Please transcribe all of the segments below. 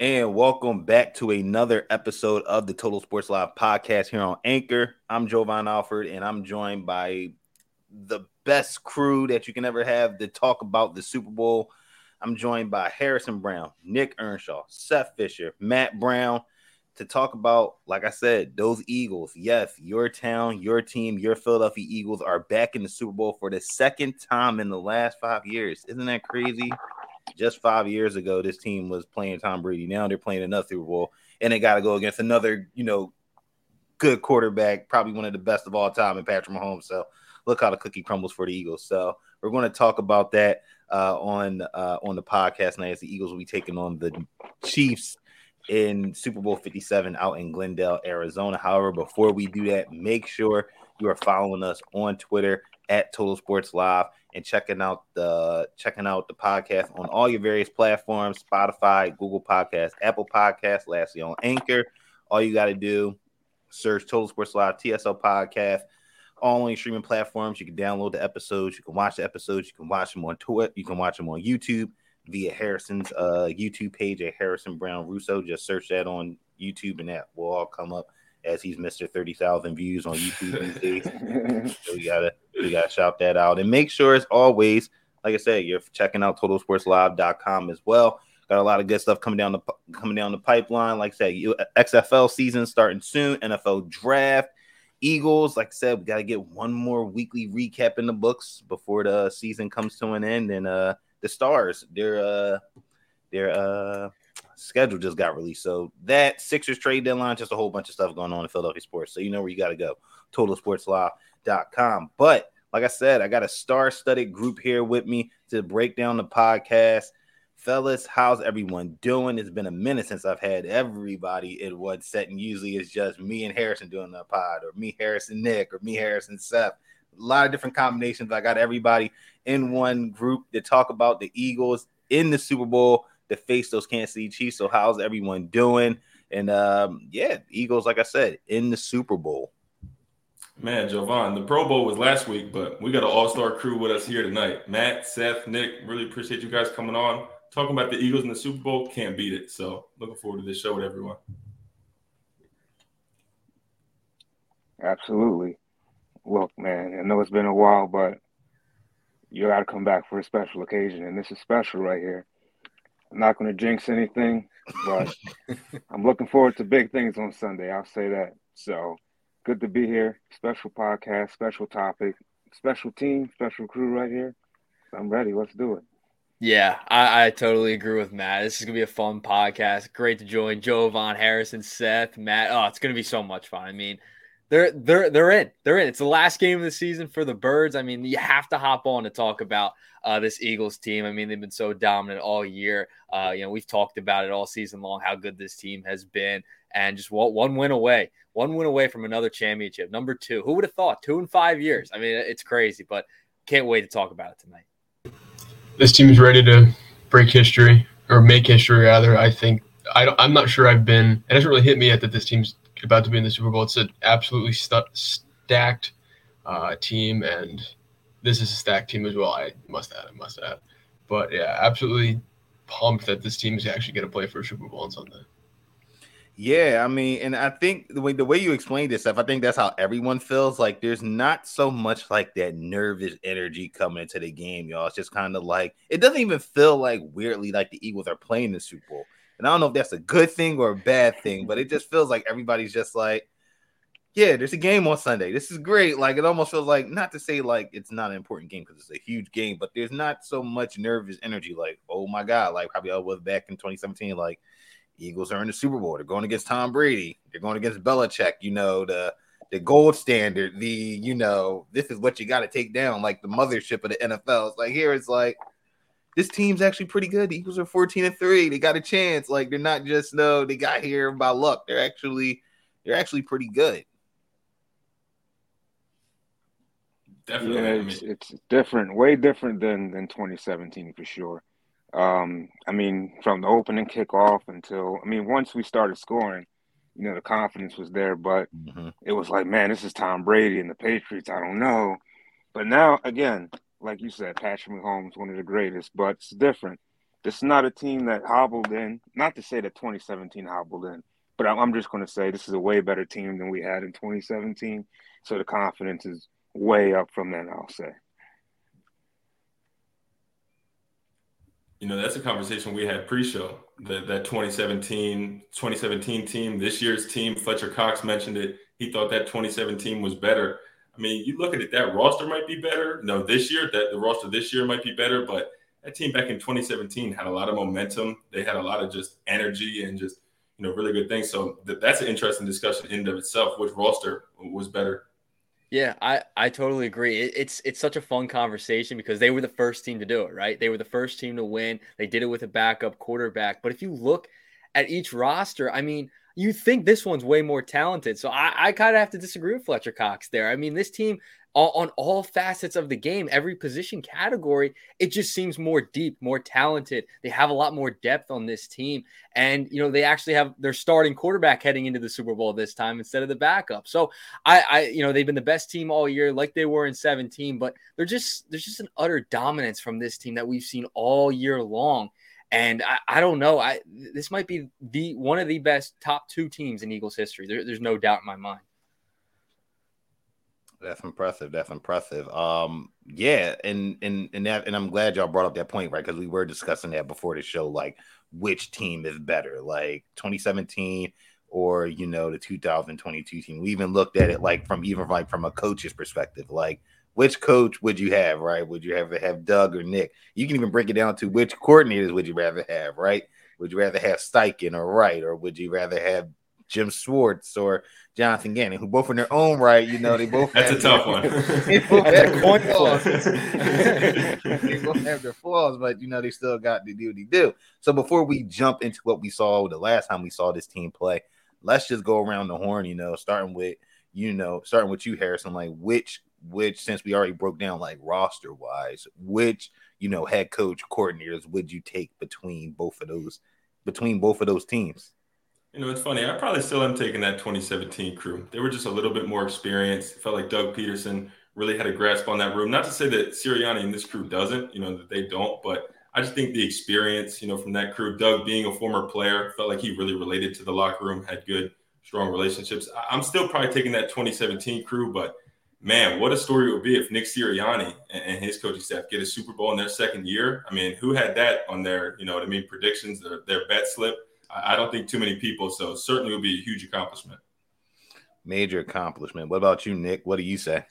And welcome back to another episode of the Total Sports Live podcast here on Anchor. I'm Jovan Alford, and I'm joined by the best crew that you can ever have to talk about the Super Bowl. I'm joined by Harrison Brown, Nick Earnshaw, Seth Fisher, Matt Brown to talk about, like I said, those Eagles. Yes, your town, your team, your Philadelphia Eagles are back in the Super Bowl for the second time in the last five years. Isn't that crazy? Just five years ago, this team was playing Tom Brady. Now they're playing another Super Bowl, and they got to go against another, you know, good quarterback, probably one of the best of all time, in Patrick Mahomes. So look how the cookie crumbles for the Eagles. So we're going to talk about that uh, on uh, on the podcast tonight. As the Eagles will be taking on the Chiefs in Super Bowl 57 out in Glendale, Arizona. However, before we do that, make sure you are following us on Twitter at Total Sports Live and checking out the checking out the podcast on all your various platforms spotify google podcast apple podcast lastly on anchor. All you got to do search total sports live tsl podcast all on streaming platforms. You can download the episodes you can watch the episodes you can watch them on twitter you can watch them on youtube via harrison's uh, youtube page at harrison brown russo. Just search that on youtube and that will all come up as he's Mr. 30,000 views on YouTube these days. so we gotta we gotta shout that out. And make sure as always, like I said, you're checking out totalsportslive.com as well. Got a lot of good stuff coming down the coming down the pipeline. Like I said, XFL season starting soon, NFL draft. Eagles, like I said, we got to get one more weekly recap in the books before the season comes to an end. And uh the stars, they're uh they're uh schedule just got released. So that Sixers trade deadline, just a whole bunch of stuff going on in Philadelphia sports. So you know where you got to go. TotalSportsLaw.com. But like I said, I got a star-studded group here with me to break down the podcast. Fellas, how's everyone doing? It's been a minute since I've had everybody in one set, and usually it's just me and Harrison doing the pod, or me, Harrison, Nick, or me, Harrison, Seth. A lot of different combinations. I got everybody in one group to talk about the Eagles in the Super Bowl to face those Kansas City Chiefs. So how's everyone doing? And um, yeah, Eagles, like I said, in the Super Bowl. Man, Jovan, the Pro Bowl was last week, but we got an all-star crew with us here tonight. Matt, Seth, Nick, really appreciate you guys coming on. Talking about the Eagles in the Super Bowl, can't beat it. So looking forward to this show with everyone. Absolutely. Look, man, I know it's been a while, but you got to come back for a special occasion, and this is special right here. I'm not going to jinx anything, but I'm looking forward to big things on Sunday. I'll say that. So good to be here. Special podcast, special topic, special team, special crew right here. I'm ready. Let's do it. Yeah, I, I, totally agree with Matt. This is gonna be a fun podcast. Great to join Jovan Harrison, Seth, Matt. Oh, it's gonna be so much fun. I mean, they're they're they're in. They're in. It's the last game of the season for the Birds. I mean, you have to hop on to talk about uh, this Eagles team. I mean, they've been so dominant all year. Uh, you know, we've talked about it all season long how good this team has been, and just one, win away, one win away from another championship. Number two. Who would have thought? Two in five years. I mean, it's crazy, but can't wait to talk about it tonight. This team is ready to break history or make history, rather. I think I am not sure I've been. It hasn't really hit me yet that this team's about to be in the Super Bowl. It's an absolutely st- stacked uh, team, and this is a stacked team as well. I must add, I must add. But yeah, absolutely pumped that this team is actually going to play for a Super Bowl on Sunday. Yeah, I mean, and I think the way the way you explained this stuff, I think that's how everyone feels. Like there's not so much like that nervous energy coming into the game, y'all. It's just kind of like it doesn't even feel like weirdly like the Eagles are playing the Super Bowl. And I don't know if that's a good thing or a bad thing, but it just feels like everybody's just like, yeah, there's a game on Sunday. This is great. Like it almost feels like not to say like it's not an important game because it's a huge game, but there's not so much nervous energy. Like, oh my god, like probably I was back in 2017. Like Eagles are in the Super Bowl. They're going against Tom Brady. They're going against Belichick. You know the the gold standard. The you know this is what you got to take down. Like the mothership of the NFL. It's like here it's like this team's actually pretty good. The Eagles are 14 and 3. They got a chance. Like they're not just no, they got here by luck. They're actually they're actually pretty good. Definitely. Yeah, it's, it's different, way different than than 2017 for sure. Um, I mean, from the opening kickoff until I mean, once we started scoring, you know, the confidence was there, but mm-hmm. it was like, man, this is Tom Brady and the Patriots. I don't know. But now again, like you said, Patrick Mahomes, one of the greatest, but it's different. this is not a team that hobbled in. Not to say that 2017 hobbled in, but I'm, I'm just going to say this is a way better team than we had in 2017. So the confidence is way up from then. I'll say. You know, that's a conversation we had pre-show. That that 2017 2017 team, this year's team. Fletcher Cox mentioned it. He thought that 2017 was better. I mean, you look at it, that roster might be better. No, this year, that the roster this year might be better, but that team back in 2017 had a lot of momentum. They had a lot of just energy and just you know really good things. So th- that's an interesting discussion in and of itself. Which roster was better? Yeah, I, I totally agree. It, it's it's such a fun conversation because they were the first team to do it, right? They were the first team to win. They did it with a backup quarterback. But if you look at each roster, I mean, you think this one's way more talented. So I, I kind of have to disagree with Fletcher Cox there. I mean, this team on all facets of the game, every position category, it just seems more deep, more talented. They have a lot more depth on this team. And, you know, they actually have their starting quarterback heading into the Super Bowl this time instead of the backup. So I, I, you know, they've been the best team all year, like they were in 17, but they're just, there's just an utter dominance from this team that we've seen all year long. And I, I don't know. I this might be the one of the best top two teams in Eagles history. There, there's no doubt in my mind. That's impressive. That's impressive. Um, yeah, and and and that, and I'm glad y'all brought up that point, right? Because we were discussing that before the show, like which team is better, like 2017 or you know the 2022 team. We even looked at it like from even like from a coach's perspective, like which coach would you have, right? Would you have have Doug or Nick? You can even break it down to which coordinators would you rather have, right? Would you rather have Steichen or Reich, or would you rather have Jim Schwartz or Jonathan Gannon, who both in their own right, you know, they both that's a tough one. they both have coin flaws. they both have their flaws, but you know, they still got to do what they do. So before we jump into what we saw the last time we saw this team play, let's just go around the horn, you know, starting with you know, starting with you, Harrison, like which which since we already broke down like roster wise, which you know head coach coordinators would you take between both of those between both of those teams? You know, it's funny. I probably still am taking that 2017 crew. They were just a little bit more experienced. It felt like Doug Pederson really had a grasp on that room. Not to say that Sirianni and this crew doesn't, you know, that they don't, but I just think the experience, you know, from that crew, Doug being a former player, felt like he really related to the locker room, had good, strong relationships. I'm still probably taking that 2017 crew, but man, what a story it would be if Nick Sirianni and, his coaching staff get a Super Bowl in their second year. I mean, who had that on their, you know what I mean, predictions, their, their bet slip? I don't think too many people. So certainly would be a huge accomplishment. Major accomplishment. What about you, Nick? What do you say?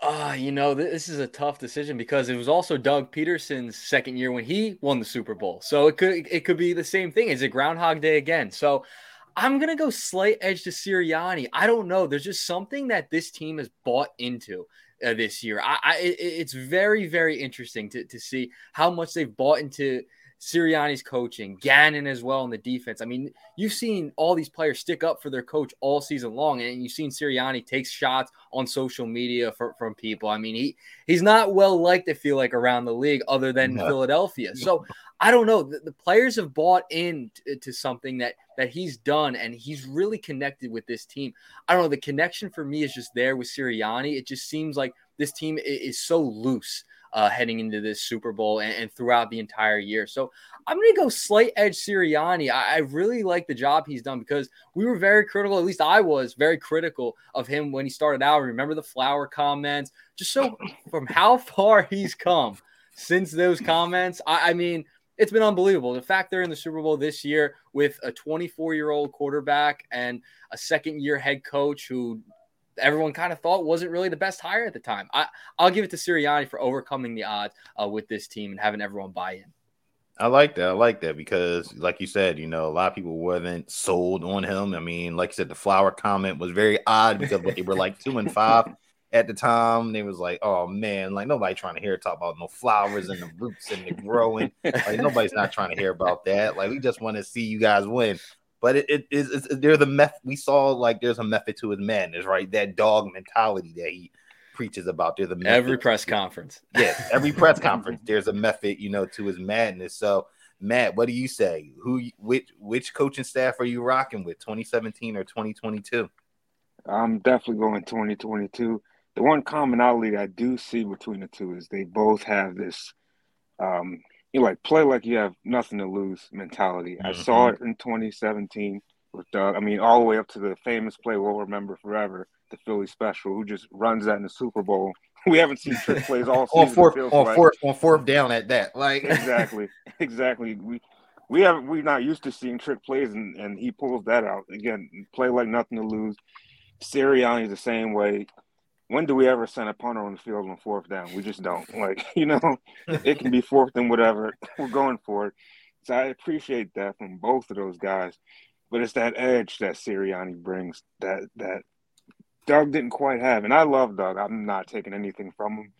Uh, you know, this is a tough decision because it was also Doug Pederson's second year when he won the Super Bowl. So it could it could be the same thing. Is it Groundhog Day again? So I'm gonna go slight edge to Sirianni. I don't know. There's just something that this team has bought into uh, this year. I, I it, it's very very interesting to to see how much they've bought into Sirianni's coaching, Gannon as well in the defense. I mean, you've seen all these players stick up for their coach all season long, and you've seen Sirianni take shots on social media for, from people. I mean, he he's not well liked, I feel like, around the league other than no. Philadelphia. So I don't know. The, the players have bought in to, to something that that he's done, and he's really connected with this team. I don't know. The connection for me is just there with Sirianni. It just seems like this team is, is so loose uh, heading into this Super Bowl and, and, throughout the entire year. So I'm going to go slight edge Sirianni. I, I, really like the job he's done because we were very critical, at least I was very critical of him when he started out. Remember the flower comments? Just so from how far he's come since those comments. I, I mean, it's been unbelievable. The fact they're in the Super Bowl this year with a 24 year old quarterback and a second year head coach who everyone kind of thought wasn't really the best hire at the time. I, I'll give it to Sirianni for overcoming the odds uh, with this team and having everyone buy in. I like that. I like that because, like you said, you know, a lot of people wasn't sold on him. I mean, like you said, the flower comment was very odd because they were like two and five at the time. They was like, oh man, like nobody trying to hear talk about no flowers and the roots and the growing. like nobody's not trying to hear about that. Like we just want to see you guys win. But it, it is it's, there's a method we saw like there's a method to his madness, right? That dog mentality that he preaches about. There's a method every press conference. Yes, every press conference. There's a method, you know, to his madness. So Matt, what do you say? Who which which coaching staff are you rocking with, 2017 or 2022? I'm definitely going 2022. The one commonality I do see between the two is they both have this um, you like play like you have nothing to lose mentality. Mm-hmm. I saw it in 2017 with Doug. I mean, all the way up to the famous play we'll remember forever, the Philly special, who just runs that in the Super Bowl. We haven't seen trick plays all season. on fourth, on fourth, on fourth down at that. Like exactly, exactly. We we have we're not used to seeing trick plays, and, and he pulls that out again. Play like nothing to lose. Sirianni's the same way when do we ever send a punter on the field on fourth down? We just don't. Like, you know, it can be fourth and whatever. We're going for it. So I appreciate that from both of those guys. But it's that edge that Sirianni brings that that Doug didn't quite have. And I love Doug. I'm not taking anything from him.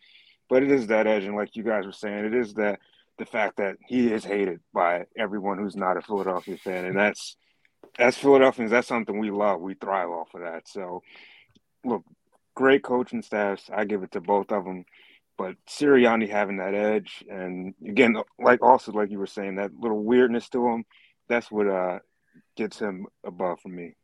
But it is that edge, and like you guys were saying, it is that the fact that he is hated by everyone who's not a Philadelphia fan. And that's as Philadelphians, that's something we love. We thrive off of that. So look, great coaching staffs. I give it to both of them. But Sirianni having that edge, and again, like also like you were saying, that little weirdness to him, that's what uh, gets him above for me.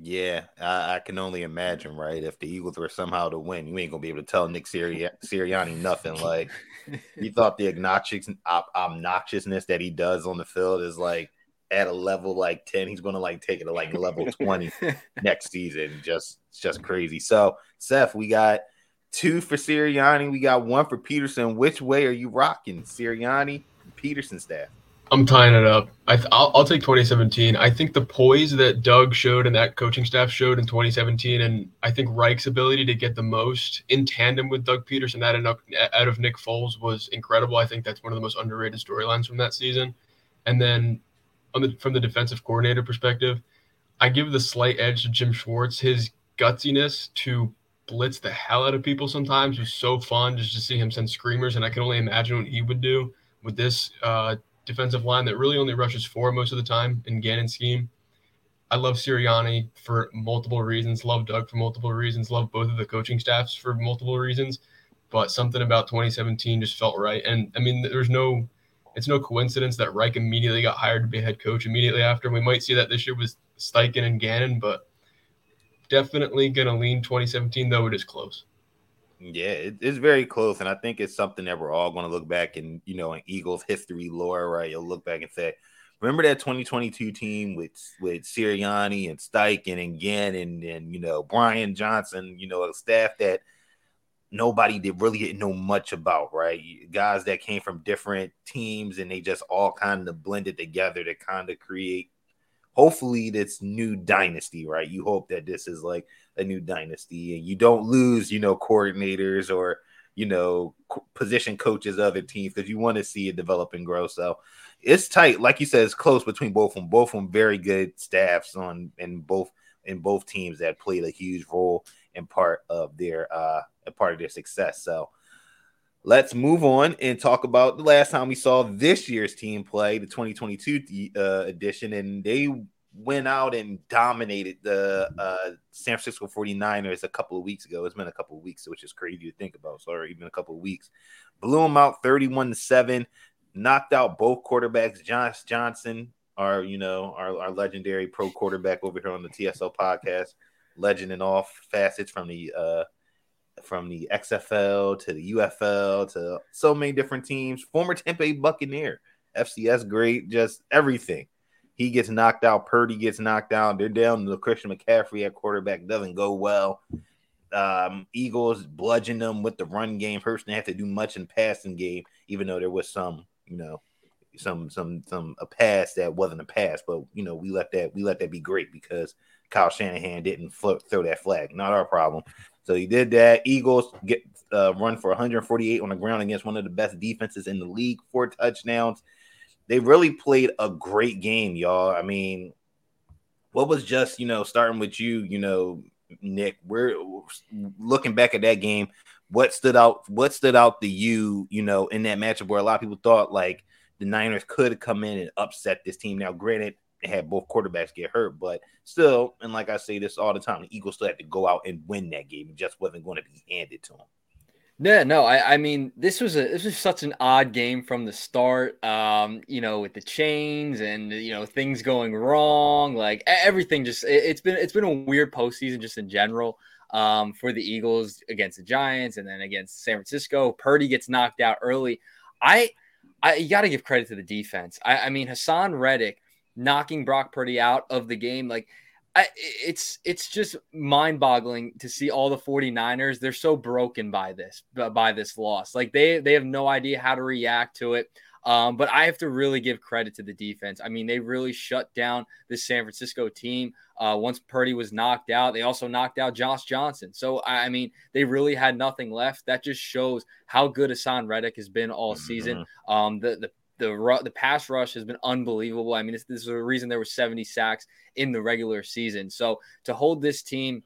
Yeah, I, I, can only imagine, right? If the Eagles were somehow to win, you ain't gonna be able to tell Nick Siri- Sirianni nothing. Like he thought the obnoxious obnoxiousness that he does on the field is like at a level like 10 he's going to like take it to like level 20 next season. Just it's just crazy. So seth we got two for sirianni. We got one for Pederson. which way are you rocking sirianni pederson staff? I'm tying it up. I will I'll take 2017 i think the poise that doug showed and that coaching staff showed in 2017 and i think reich's ability to get the most in tandem with doug Pederson that and up out of nick foles was incredible. I think that's one of the most underrated storylines from that season. And then on the from the defensive coordinator perspective, I give the slight edge to Jim Schwartz. His gutsiness to blitz the hell out of people sometimes was so fun just to see him send screamers, and I can only imagine what he would do with this uh, defensive line that really only rushes four most of the time in Gannon's scheme. I love Sirianni for multiple reasons. Love Doug for multiple reasons. Love both of the coaching staffs for multiple reasons. But something about 2017 just felt right. And I mean, there's no it's no coincidence that Reich immediately got hired to be head coach immediately after. We might see that this year with Steichen and Gannon, but definitely going to lean 2017, though it is close. Yeah, it, it's very close, and I think it's something that we're all going to look back and you know in Eagles history lore, right? You'll look back and say, "Remember that 2022 team with with Sirianni and Steichen and Gannon and you know Brian Johnson, you know a staff that nobody did really didn't know much about, right? Guys that came from different teams and they just all kind of blended together to kind of create hopefully this new dynasty, right? You hope that this is like a new dynasty and you don't lose, you know, coordinators or you know position coaches other teams because you want to see it develop and grow. So it's tight, like you said, it's close between both of them. Both of them very good staffs on in both in both teams that played a huge role in part of their uh a part of their success. So let's move on and talk about the last time we saw this year's team play, the 2022 uh, edition, and they went out and dominated the uh, San Francisco 49ers a couple of weeks ago. It's been a couple of weeks, which is crazy to think about. Sorry, even a couple of weeks. Blew them out 31 to 7, knocked out both quarterbacks. Josh Johnson, our you know, our, our legendary pro quarterback over here on the TSL podcast, legend in all facets from the uh from the XFL to the UFL to so many different teams. Former Bay Buccaneer, FCS great, just everything. He gets knocked out. Purdy gets knocked out. They're down to Christian McCaffrey at quarterback. Doesn't go well. Um, Eagles bludgeon them with the run game. Hurts didn't have to do much in passing game, even though there was some, you know, some some some a pass that wasn't a pass. But you know, we let that we let that be great because Kyle Shanahan didn't flip, throw that flag. Not our problem. So he did that. Eagles get uh, run for 148 on the ground against one of the best defenses in the league, four touchdowns. They really played a great game, y'all. I mean, what was just, you know, starting with you, you know, Nick, we're looking back at that game. What stood out? What stood out to you, you know, in that matchup where a lot of people thought like the Niners could come in and upset this team. Now, granted, had both quarterbacks get hurt, but still, and like I say this all the time, the Eagles still had to go out and win that game. It just wasn't going to be handed to them. Yeah, no, I, I mean, this was a this was such an odd game from the start. Um, you know, with the chains and you know things going wrong, like everything. Just it, has been it's been a weird postseason just in general. Um, for the Eagles against the Giants and then against San Francisco, Purdy gets knocked out early. I I, you got to give credit to the defense. I, I mean, Haason Reddick knocking Brock Purdy out of the game, like I, it's it's just mind-boggling to see all the 49ers. They're so broken by this by this loss. Like they they have no idea how to react to it. Um, but I have to really give credit to the defense. I mean, they really shut down this San Francisco team. Uh, once Purdy was knocked out, they also knocked out Josh Johnson. So I mean, they really had nothing left. That just shows how good Haason Reddick has been all season. Mm-hmm. Um, the the the the pass rush has been unbelievable. I mean, this, this is the reason there were 70 sacks in the regular season. So to hold this team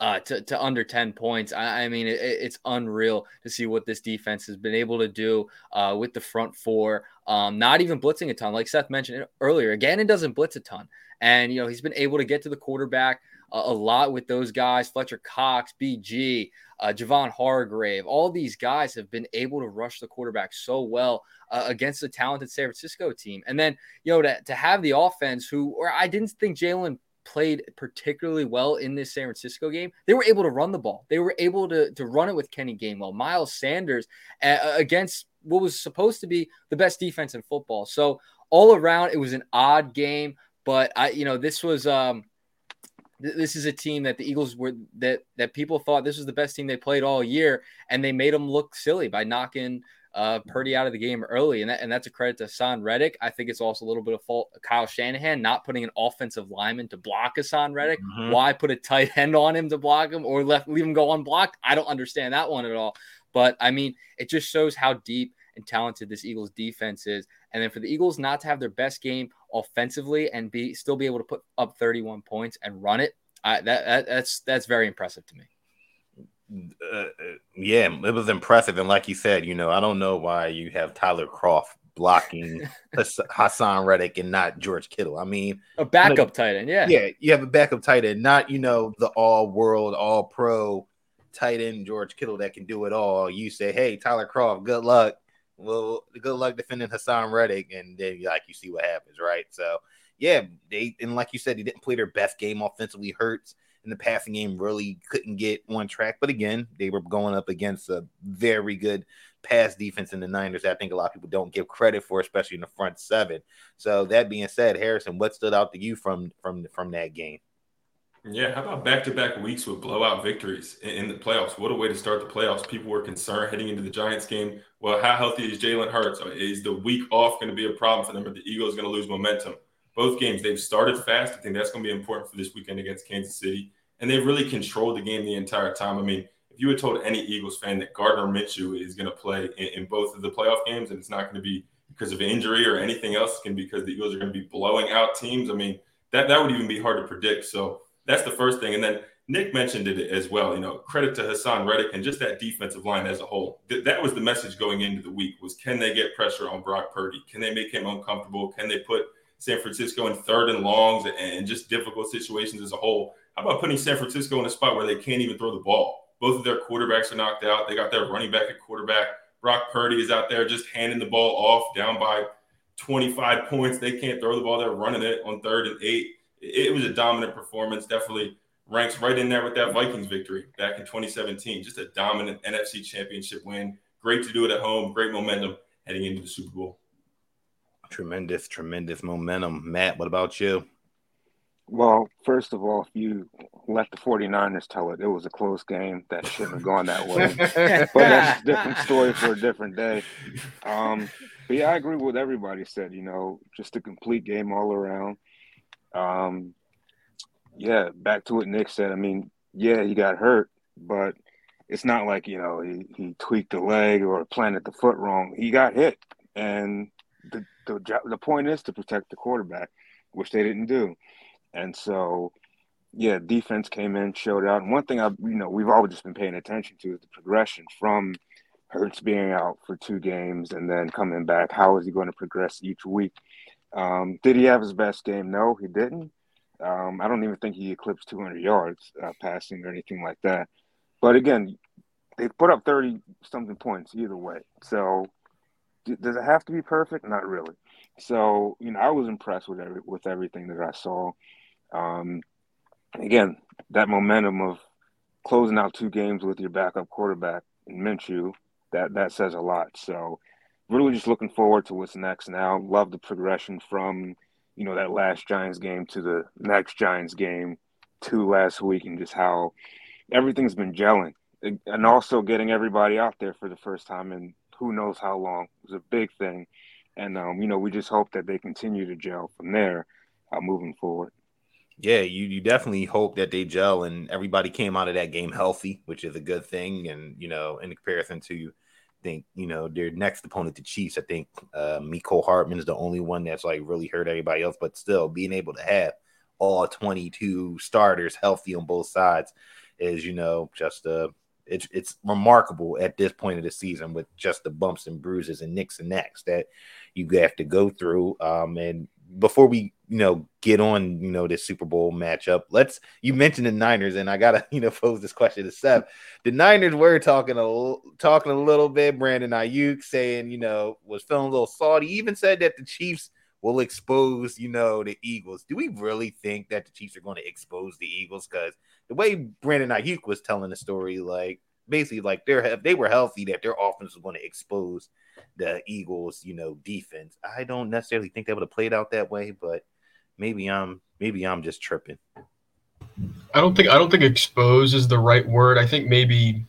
uh, to, to under 10 points. I, I mean, it, it's unreal to see what this defense has been able to do uh, with the front four, um, not even blitzing a ton. Like Seth mentioned earlier, it doesn't blitz a ton. And, you know, he's been able to get to the quarterback a, lot with those guys Fletcher Cox, BG, uh, Javon Hargrave. All these guys have been able to rush the quarterback so well uh, against the talented San Francisco team. And then, you know, to, to have the offense who, or I didn't think Jalen played particularly well in this San Francisco game. They were able to run the ball. They were able to, to run it with Kenny Gainwell, Miles Sanders uh, against what was supposed to be the best defense in football. So all around, it was an odd game. But I, you know, this was um, this is a team that the Eagles were that that people thought this was the best team they played all year, and they made them look silly by knocking uh, Purdy out of the game early, and that, and that's a credit to Haason Reddick. I think it's also a little bit of fault Kyle Shanahan not putting an offensive lineman to block Haason Reddick. Mm-hmm. Why put a tight end on him to block him or left leave him go unblocked? I don't understand that one at all. But I mean, it just shows how deep and talented this Eagles defense is. And then for the Eagles not to have their best game offensively and be still be able to put up 31 points and run it, I, that, that that's that's very impressive to me uh, yeah, it was impressive. And like you said, you know, I don't know why you have Tyler Kroft blocking Haason Reddick and not George Kittle. I mean, a backup tight end, yeah, yeah, you have a backup tight end, not you know the all world, all pro tight end George Kittle that can do it all. You say, hey, Tyler Kroft, good luck. Well, good luck defending Haason Reddick, and then like you see what happens, right? So yeah, they and like you said, he didn't play their best game offensively. Hurts in the passing game really couldn't get on track. But again, they were going up against a very good pass defense in the Niners. I think a lot of people don't give credit for, especially in the front seven. So that being said, Harrison, what stood out to you from from from that game? Yeah, how about back-to-back weeks with blowout victories in, the playoffs? What a way to start the playoffs. People were concerned heading into the Giants game. Well, how healthy is Jalen Hurts? Is the week off going to be a problem for them? Or the Eagles going to lose momentum? Both games they've started fast. I think that's going to be important for this weekend against Kansas City and they've really controlled the game the entire time. I mean, if you had told any Eagles fan that Gardner Minshew is going to play in, in, both of the playoff games and it's not going to be because of injury or anything else, it's going to be because the Eagles are going to be blowing out teams. I mean, that that would even be hard to predict. So that's the first thing. And then Nick mentioned it as well. You know, credit to Haason Reddick and just that defensive line as a whole. Th- that was the message going into the week: was can they get pressure on Brock Purdy? Can they make him uncomfortable? Can they put San Francisco in third and longs and just difficult situations as a whole? How about putting San Francisco in a spot where they can't even throw the ball? Both of their quarterbacks are knocked out. They got their running back at quarterback. Brock Purdy is out there just handing the ball off down by 25 points. They can't throw the ball. They're running it on third and eight. It was a dominant performance. Definitely ranks right in there with that Vikings victory back in 2017. Just a dominant NFC championship win. Great to do it at home. Great momentum heading into the Super Bowl. Tremendous, tremendous momentum. Matt, what about you? Well, first of all, if you let the 49ers tell it, it was a close game that shouldn't have gone that way. but that's a different story for a different day. Um, but yeah, I agree with what everybody said, you know, just a complete game all around. Um, yeah, back to what Nick said. I mean, yeah, he got hurt, but it's not like, you know, he, he tweaked the leg or planted the foot wrong. He got hit. And the, the, the point is to protect the quarterback, which they didn't do. And so, yeah, defense came in, showed out. And one thing I, you know, we've always just been paying attention to is the progression from Hurts being out for two games and then coming back. How is he going to progress each week? Um, did he have his best game? No, he didn't. Um, I don't even think he eclipsed 200 yards uh, passing or anything like that. But again, they put up 30 something points either way. So does it have to be perfect? Not really. So you know, I was impressed with every with everything that I saw. Um, again, that momentum of closing out two games with your backup quarterback in Minshew, that that says a lot. So, really just looking forward to what's next now. Love the progression from, you know, that last Giants game to the next Giants game to last week and just how everything's been gelling. And also getting everybody out there for the first time and who knows how long was a big thing. And, um, you know, we just hope that they continue to gel from there uh, moving forward. Yeah, you, you definitely hope that they gel and everybody came out of that game healthy, which is a good thing. And, you know, in comparison to think you know their next opponent, the Chiefs. I think uh, Mecole Hardman is the only one that's like really hurt everybody else, but still being able to have all 22 starters healthy on both sides is you know just uh it's it's remarkable at this point of the season with just the bumps and bruises and nicks and knacks that you have to go through. Um, and before we you know get on you know this Super Bowl matchup, let's you mentioned the Niners, and I gotta you know pose this question to Seth. The Niners were talking a talking a little bit. Brandon Aiyuk saying you know was feeling a little salty. Even said that the Chiefs will expose you know the Eagles. Do we really think that the Chiefs are going to expose the Eagles? Because the way Brandon Aiyuk was telling the story, like basically like they're if they were healthy that their offense was going to expose the Eagles, you know, defense. I don't necessarily think they would have played out that way, but maybe I'm maybe I'm just tripping. I don't think I don't think expose is the right word. I think maybe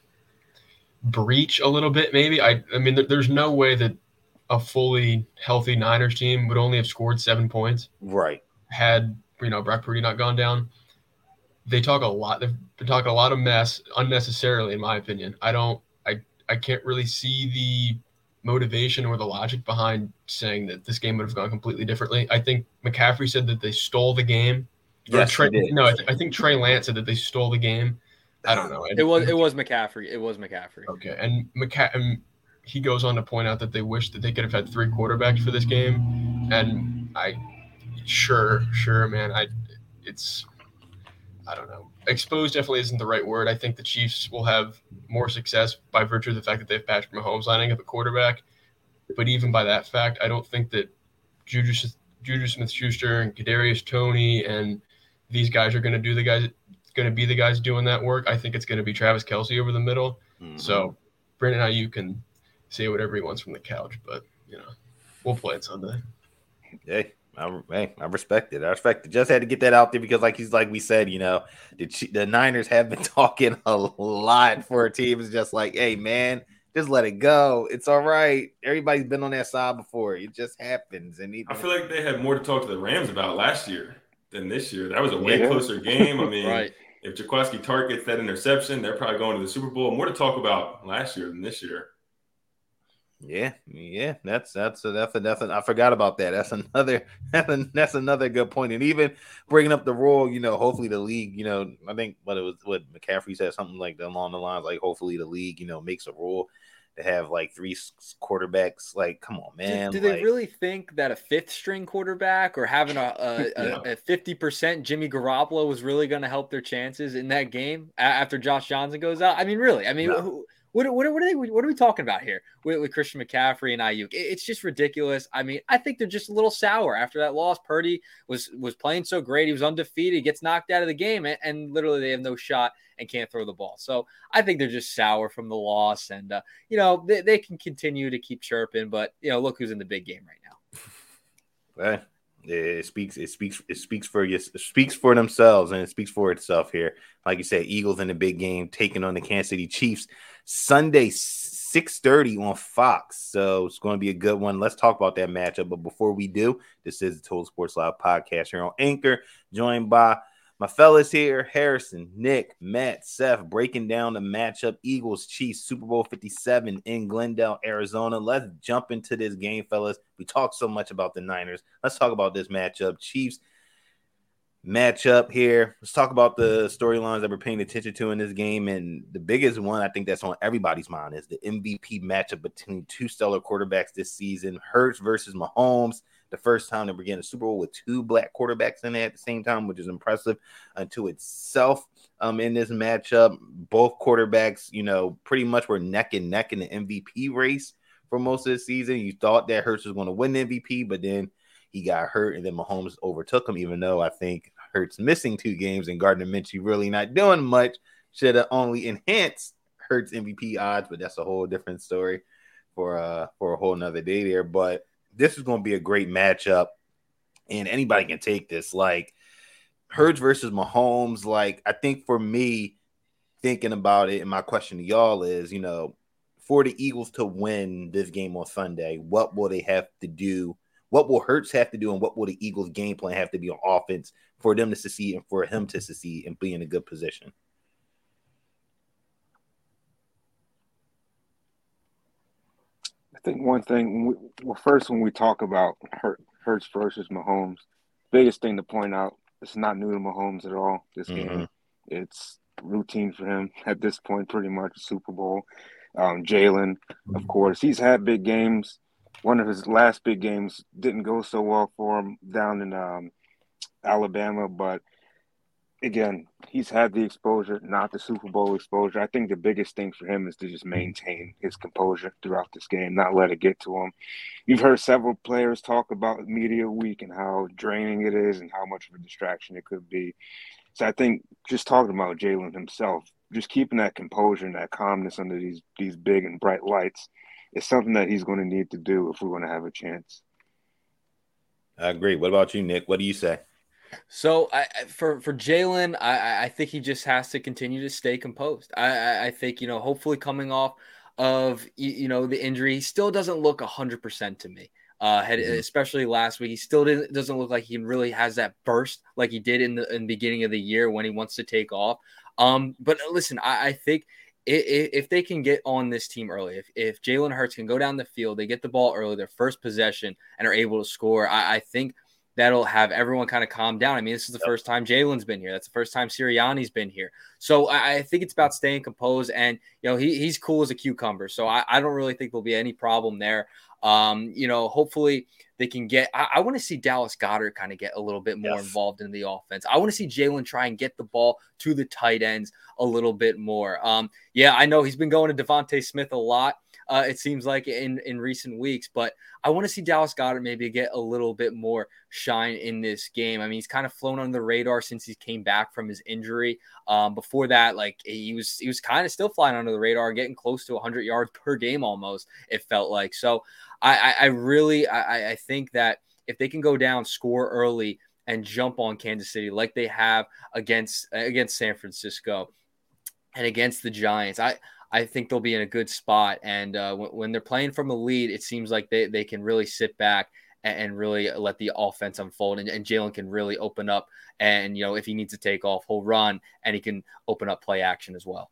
breach a little bit. Maybe I I mean there's no way that a fully healthy Niners team would only have scored seven points. Right. Had you know Brock Purdy not gone down. They talk a lot. They've been talking a lot of mess unnecessarily, in my opinion. I don't. I I can't really see the motivation or the logic behind saying that this game would have gone completely differently. I think McCaffrey said that they stole the game. Yes, Trey, no, I, th- I, think Trey Lance said that they stole the game. I don't know. It was it was McCaffrey. It was McCaffrey. Okay, and McCa- he goes on to point out that they wish that they could have had three quarterbacks for this game, and I, sure, sure, man, I, it's, I don't know. Exposed definitely isn't the right word. I think the Chiefs will have more success by virtue of the fact that they've Patrick Mahomes lining up a quarterback. But even by that fact, I don't think that Juju, Juju Smith-Schuster and Kadarius Toney and these guys are going to do the guys going to be the guys doing that work. I think it's going to be Travis Kelce over the middle. Mm-hmm. So Brandon Aiyuk can say whatever he wants from the couch, but you know we'll play it Sunday. Hey, I, hey, I respect it. I respect it. Just had to get that out there because, like he's like we said, you know, the the Niners have been talking a lot for a team. It's just like, hey, man, just let it go. It's all right. Everybody's been on that side before. It just happens. And I feel like they had more to talk to the Rams about last year than this year. That was a way yeah. closer game. I mean, right. if Jaquiski Tartt gets that interception, they're probably going to the Super Bowl. More to talk about last year than this year. Yeah, yeah, that's that's a, that's a, that's a, I forgot about that. That's another that's, a, that's another good point. And even bringing up the rule, you know, hopefully the league, you know, I think what it was what McCaffrey said something like along the lines like hopefully the league, you know, makes a rule to have like three quarterbacks. Like, come on, man. Do, do like, they really think that a fifth string quarterback or having a fifty percent Jimmy Garoppolo was really going to help their chances in that game after Josh Johnson goes out? I mean, really? I mean. No. Who, what, what, what, are they, what are we talking about here with, with Christian McCaffrey and Aiyuk? It's just ridiculous. I mean, I think they're just a little sour after that loss. Purdy was was playing so great; he was undefeated, gets knocked out of the game, and, and literally they have no shot and can't throw the ball. So I think they're just sour from the loss, and uh, you know they, they can continue to keep chirping, but you know look who's in the big game right now. it speaks it speaks it speaks for you speaks for themselves and it speaks for itself here like you said eagles in the big game taking on the kansas city chiefs Sunday, 6:30 on Fox. So it's going to be a good one. Let's talk about that matchup. But before we do, this is the Total Sports Live podcast here on Anchor, joined by my fellas here, Harrison, Nick, Matt, Seth, breaking down the matchup Eagles Chiefs Super Bowl 57 in Glendale, Arizona. Let's jump into this game, fellas. We talk so much about the Niners. Let's talk about this matchup. Chiefs matchup here. Let's talk about the storylines that we're paying attention to in this game. And the biggest one I think that's on everybody's mind is the MVP matchup between two stellar quarterbacks this season Hurts versus Mahomes. The first time that we're getting a Super Bowl with two black quarterbacks in it at the same time, which is impressive unto itself. Um, in this matchup, both quarterbacks, you know, pretty much were neck and neck in the MVP race for most of the season. You thought that Hurts was going to win the MVP, but then he got hurt, and then Mahomes overtook him. Even though I think Hurts missing two games and Gardner Minshew really not doing much should have only enhanced Hurts MVP odds, but that's a whole different story for uh for a whole nother day there. But this is going to be a great matchup, and anybody can take this. Like Hurts versus Mahomes. Like I think for me, thinking about it, and my question to y'all is, you know, for the Eagles to win this game on Sunday, what will they have to do? What will Hurts have to do, and what will the Eagles' game plan have to be on offense for them to succeed and for him to succeed and be in a good position? I think one thing, we, well, first when we talk about Hurts versus Mahomes, biggest thing to point out, it's not new to Mahomes at all. This mm-hmm. game, it's routine for him at this point, pretty much Super Bowl. Um, Jalen, of course, he's had big games. One of his last big games didn't go so well for him down in um, Alabama, but again, he's had the exposure, not the Super Bowl exposure. I think the biggest thing for him is to just maintain his composure throughout this game, not let it get to him. You've heard several players talk about media week and how draining it is and how much of a distraction it could be. So I think just talking about Jalen himself, just keeping that composure and that calmness under these these big and bright lights is something that he's going to need to do if we're going to have a chance. I agree. What about you, Nick? What do you say? So I, for for Jalen, I, I think he just has to continue to stay composed. I, I think you know, hopefully coming off of you know the injury, he still doesn't look hundred percent to me. Uh, had, mm-hmm. especially last week, he still didn't, doesn't look like he really has that burst like he did in the, in the beginning of the year when he wants to take off. Um, but listen, I, I think if, if they can get on this team early, if, if Jalen Hurts can go down the field, they get the ball early, their first possession, and are able to score, I, I think – that'll have everyone kind of calm down. I mean, this is the yep. first time Jalen's been here. That's the first time Sirianni's been here. So I, I, think it's about staying composed. And, you know, he, he's cool as a cucumber. So I, I don't really think there'll be any problem there. Um, you know, hopefully they can get. I, I want to see Dallas Goedert kind of get a little bit more yes. involved in the offense. I want to see Jalen try and get the ball to the tight ends a little bit more. Um, yeah, I know he's been going to DeVonta Smith a lot uh, it seems like in in recent weeks. But I want to see Dallas Goedert maybe get a little bit more shine in this game. I mean, he's kind of flown under the radar since he came back from his injury. Um, before that, like he was he was kind of still flying under the radar, getting close to 100 yards per game almost. It felt like so. I I, I really I, I think that if they can go down, score early and jump on Kansas City like they have against against San Francisco and against the Giants. I I think they'll be in a good spot. And uh, when, when, they're playing from a lead, it seems like they, they can really sit back and, and really let the offense unfold. And, and Jalen can really open up. And, you know, if he needs to take off, he'll run and he can open up play action as well.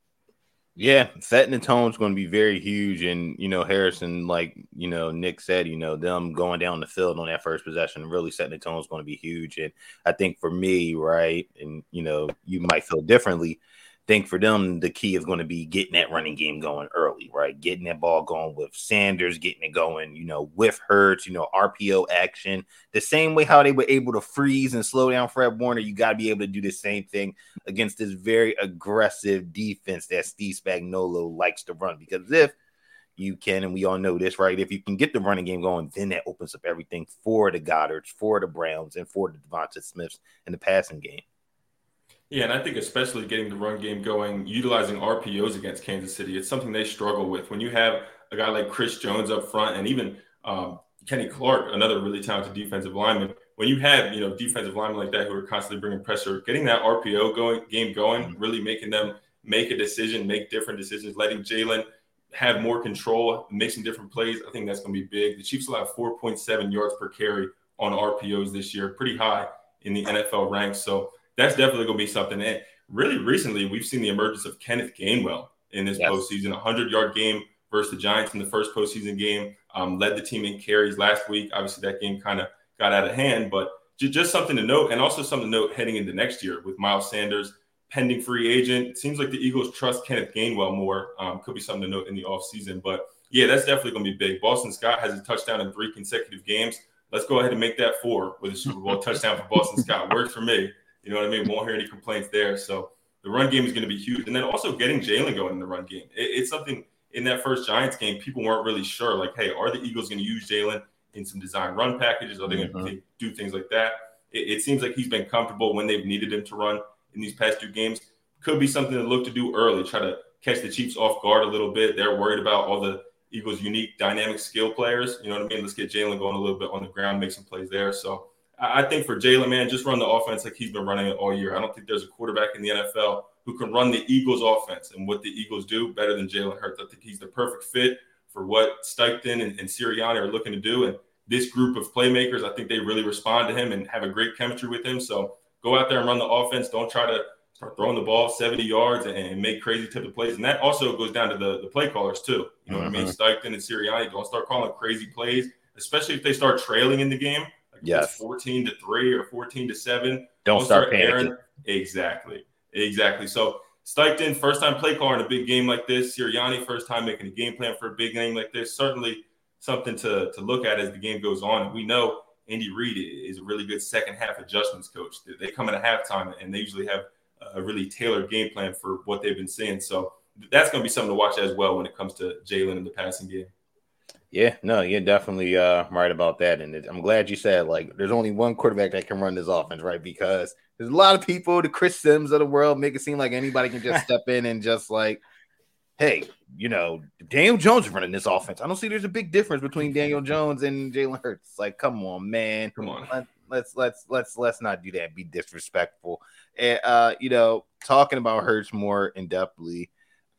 Yeah, setting the tone is going to be very huge. And, you know, Harrison, like, you know, Nick said, you know, them going down the field on that first possession, really setting the tone is going to be huge. And I think for me, right, and, you know, you might feel differently think for them the key is going to be getting that running game going early, right? Getting that ball going with Sanders, getting it going, you know, with Hurts, you know, RPO action. The same way how they were able to freeze and slow down Fred Warner, you got to be able to do the same thing against this very aggressive defense that Steve Spagnuolo likes to run. Because if you can, and we all know this, right? If you can get the running game going, then that opens up everything for the Goederts, for the Browns, and for the DeVonta Smiths in the passing game. Yeah, and I think especially getting the run game going, utilizing RPOs against Kansas City, it's something they struggle with. When you have a guy like Chris Jones up front, and even um, Kenny Clark, another really talented defensive lineman, when you have you know defensive linemen like that who are constantly bringing pressure, getting that RPO going game going, mm-hmm. really making them make a decision, make different decisions, letting Jalen have more control, mixing different plays. I think that's going to be big. The Chiefs have 4.7 yards per carry on RPOs this year, pretty high in the NFL ranks. So that's definitely going to be something. And really recently, we've seen the emergence of Kenneth Gainwell in this yes. postseason, 100 yard game versus the Giants in the first postseason game. Um, led the team in carries last week. Obviously, that game kind of got out of hand, but just something to note, and also something to note heading into next year with Miles Sanders pending free agent. It seems like the Eagles trust Kenneth Gainwell more. Um, could be something to note in the offseason. But yeah, that's definitely going to be big. Boston Scott has a touchdown in three consecutive games. Let's go ahead and make that four with a Super Bowl touchdown for Boston Scott. Works for me. You know what I mean? Won't hear any complaints there. So the run game is going to be huge. And then also getting Jalen going in the run game. It, it's something in that first Giants game, people weren't really sure. Like, hey, are the Eagles going to use Jalen in some design run packages? Are they mm-hmm. going to do things like that? It, it, seems like he's been comfortable when they've needed him to run in these past two games. Could be something to look to do early, try to catch the Chiefs off guard a little bit. They're worried about all the Eagles' unique, dynamic skill players. You know what I mean? Let's get Jalen going a little bit on the ground, make some plays there. So I think for Jalen, man, just run the offense like he's been running it all year. I don't think there's a quarterback in the NFL who can run the Eagles' offense and what the Eagles do better than Jalen Hurts. I think he's the perfect fit for what Steichen and, and Sirianni are looking to do. And this group of playmakers, I think they really respond to him and have a great chemistry with him. So go out there and run the offense. Don't try to start throwing the ball 70 yards and, make crazy type of plays. And that also goes down to the, the play callers too. You know mm-hmm. what I mean? Mm-hmm. Steichen and Sirianni don't start calling crazy plays, especially if they start trailing in the game. Like yes. 14 to 3 or 14 to 7. Don't, don't start, start airing. Exactly. Exactly. So Steichen, first time play caller in a big game like this. Sirianni, first time making a game plan for a big game like this. Certainly something to, to look at as the game goes on. And we know Andy Reid is a really good second half adjustments coach. They come in a halftime and they usually have a really tailored game plan for what they've been seeing. So that's going to be something to watch as well when it comes to Jalen in the passing game. Yeah, no, you're definitely uh, right about that, and I'm glad you said like there's only one quarterback that can run this offense, right? Because there's a lot of people, the Chris Sims of the world, make it seem like anybody can just step in and just like, hey, you know, Daniel Jones is running this offense. I don't see there's a big difference between Daniel Jones and Jalen Hurts. Like, come on, man, come on, Let, let's let's let's let's not do that. Be disrespectful. And uh, you know, talking about Hurts more in depthly.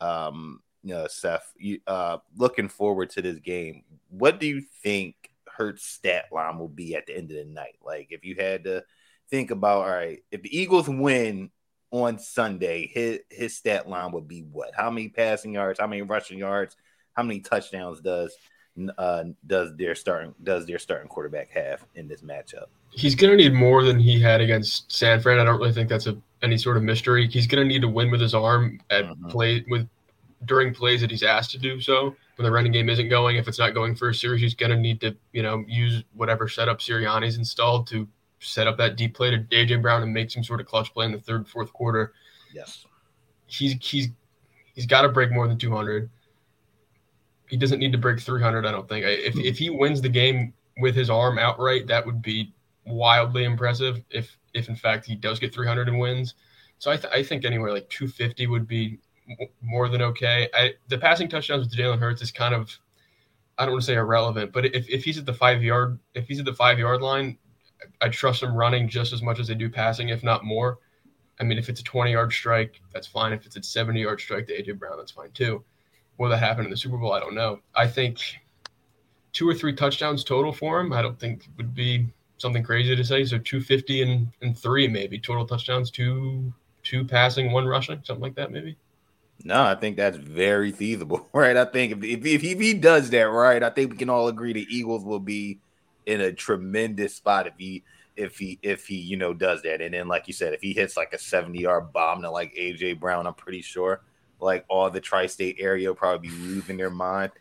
Um, know, Seth, you, uh, looking forward to this game. What do you think Hurts' stat line will be at the end of the night? Like, if you had to think about, all right, if the Eagles win on Sunday, his his stat line would be what? How many passing yards? How many rushing yards? How many touchdowns does uh, does their starting does their starting quarterback have in this matchup? He's going to need more than he had against San Fran. I don't really think that's a any sort of mystery. He's going to need to win with his arm at mm-hmm. play with during plays that he's asked to do so. When the running game isn't going, if it's not going for a series, he's going to need to, you know, use whatever setup Sirianni's installed to set up that deep play to AJ Brown and make some sort of clutch play in the third, fourth quarter. Yes, he's he's he's got to break more than 200. He doesn't need to break 300. I don't think. If if he wins the game with his arm outright, that would be wildly impressive. If if in fact he does get 300 and wins, so I, th- I think anywhere like 250 would be more than okay. I, the passing touchdowns with Jalen Hurts is kind of, I don't want to say irrelevant, but if, if he's at the five yard, if he's at the five yard line, I trust him running just as much as they do passing, if not more. I mean, if it's a 20 yard strike, that's fine. If it's a 70 yard strike to AJ Brown, that's fine too. Will that happen in the Super Bowl? I don't know. I think two or three touchdowns total for him, I don't think would be something crazy to say. So 250 and, and three, maybe total touchdowns, two, two passing, one rushing, something like that, maybe. No, I think that's very feasible, right? I think if, if, if, he does that, right, I think we can all agree the Eagles will be in a tremendous spot if he if he if he you know does that. And then like you said, if he hits like a 70 yard bomb to like AJ Brown, I'm pretty sure like all the tri-state area will probably be losing their mind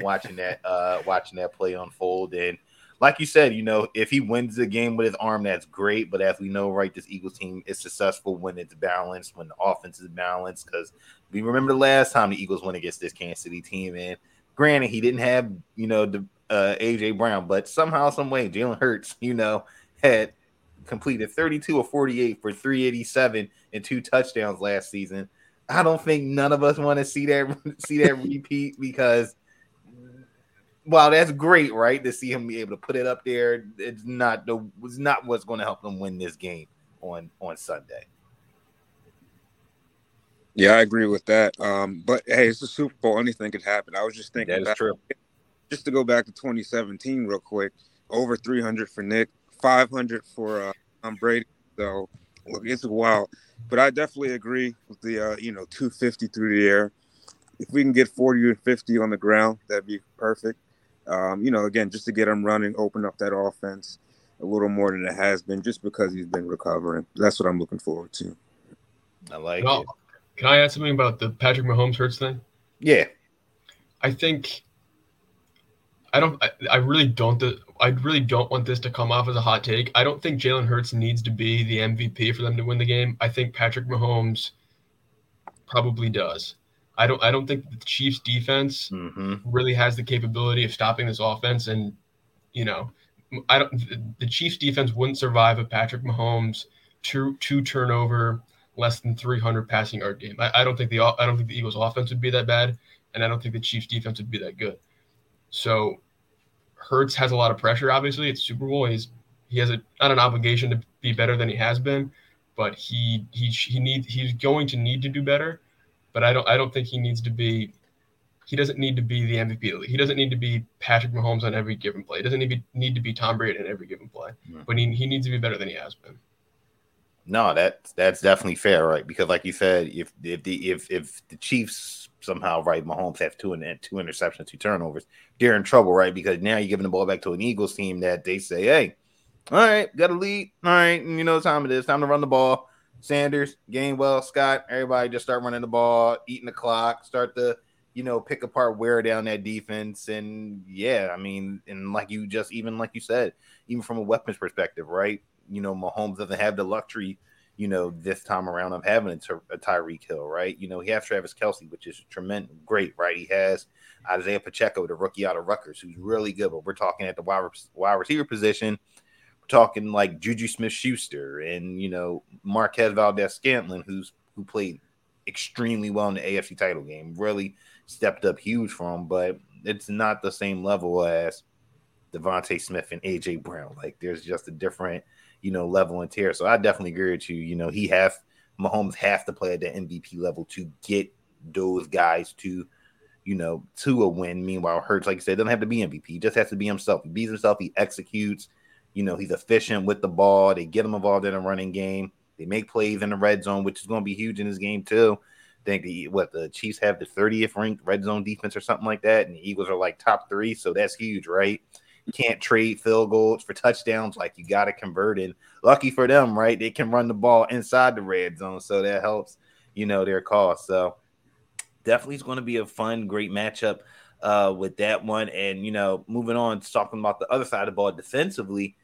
watching that uh watching that play unfold. And like you said, you know, if he wins the game with his arm, that's great. But as we know, right, this Eagles team is successful when it's balanced, when the offense is balanced. Because we remember the last time the Eagles went against this Kansas City team, and granted, he didn't have you know the uh, AJ Brown, but somehow, some way, Jalen Hurts, you know, had completed 32 or 48 for 387 and two touchdowns last season. I don't think none of us want to see that see that repeat because while that's great, right? To see him be able to put it up there, it's not the was not what's going to help them win this game on on Sunday. Yeah, I agree with that. Um, but hey, it's the Super Bowl; anything could happen. I was just thinking that is true. Just to go back to 2017 real quick, over 300 for Nick, 500 for uh, Tom Brady. So look, it's wild. But I definitely agree with the uh, you know 250 through the air. If we can get 40 or 50 on the ground, that'd be perfect. Um, you know, again, just to get him running, open up that offense a little more than it has been, just because he's been recovering. That's what I'm looking forward to. I like can it. Can I add something about the Patrick Mahomes hurts thing? Yeah, I think I don't. I, I, really don't. I really don't want this to come off as a hot take. I don't think Jalen Hurts needs to be the MVP for them to win the game. I think Patrick Mahomes probably does. I don't I don't think the Chiefs defense mm-hmm. really has the capability of stopping this offense and you know I don't the Chiefs defense wouldn't survive a Patrick Mahomes two two turnover less than 300 passing yard game. I, I don't think the I don't think the Eagles offense would be that bad. and I don't think the Chiefs defense would be that good. So Hurts has a lot of pressure. Obviously, it's Super Bowl. He's he has a not an obligation to be better than he has been, but he he he needs he's going to need to do better. But I don't I don't think he needs to be. He doesn't need to be the MVP. He doesn't need to be Patrick Mahomes on every given play. He doesn't need to be, need to be Tom Brady in every given play. Mm. But he, he needs to be better than he has been. No, that's that's definitely fair, right? Because like you said, if if the if if the Chiefs somehow right, Mahomes have two and two interceptions, two turnovers, they're in trouble, right? Because now you're giving the ball back to an Eagles team that they say, hey, all right, got a lead, all right, and you know what time it is, time to run the ball. Sanders, Gainwell, Scott, everybody just start running the ball, eating the clock, start to you know pick apart, wear down that defense, and yeah, I mean, and like you just even like you said, even from a weapons perspective, right? you know, Mahomes doesn't have the luxury, you know, this time around of having a, a Tyreek Hill, right? You know, he has Travis Kelce, which is tremendous, great, right? He has Isaiah Pacheco, the rookie out of Rutgers, who's really good. But we're talking at the wide, wide receiver position. Talking like Juju Smith Schuster and, you know, Marquez Valdes-Scantling, who's who played extremely well in the AFC title game, really stepped up huge for him, but it's not the same level as DeVonta Smith and AJ Brown. Like there's just a different you know, level and tier. So I definitely agree with you. You know, he have Mahomes have to play at the MVP level to get those guys to, you know, to a win. Meanwhile, Hurts, like I said, doesn't have to be MVP. He just has to be himself. He beats himself. He executes. You know, he's efficient with the ball. They get him involved in a running game. They make plays in the red zone, which is going to be huge in this game too. I think the what the Chiefs have the 30th ranked red zone defense or something like that, and the Eagles are like top three, so that's huge, right? can't trade field goals for touchdowns. Like you got to convert in. Lucky for them, right? They can run the ball inside the red zone, so that helps, you know, their cause. So definitely is going to be a fun, great matchup uh, with that one. And you know, moving on, talking about the other side of the ball defensively,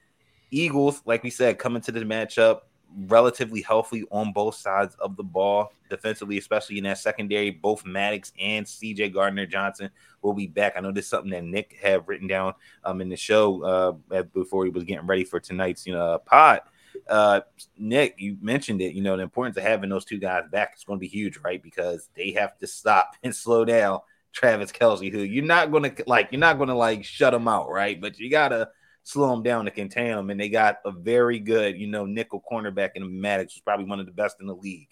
Eagles, like we said, coming to the matchup relatively healthy on both sides of the ball defensively, especially in that secondary. Both Maddox and CJ Gardner Johnson will be back. I know this is something that Nick had written down um, in the show uh, before he was getting ready for tonight's you know pod. Uh, Nick, you mentioned it. You know the importance of having those two guys back is going to be huge, right? Because they have to stop and slow down Travis Kelce, who you're not going to like. You're not going to like shut him out, right? But you gotta slow them down to contain them. And they got a very good, you know, nickel cornerback in Maddox, who's probably one of the best in the league.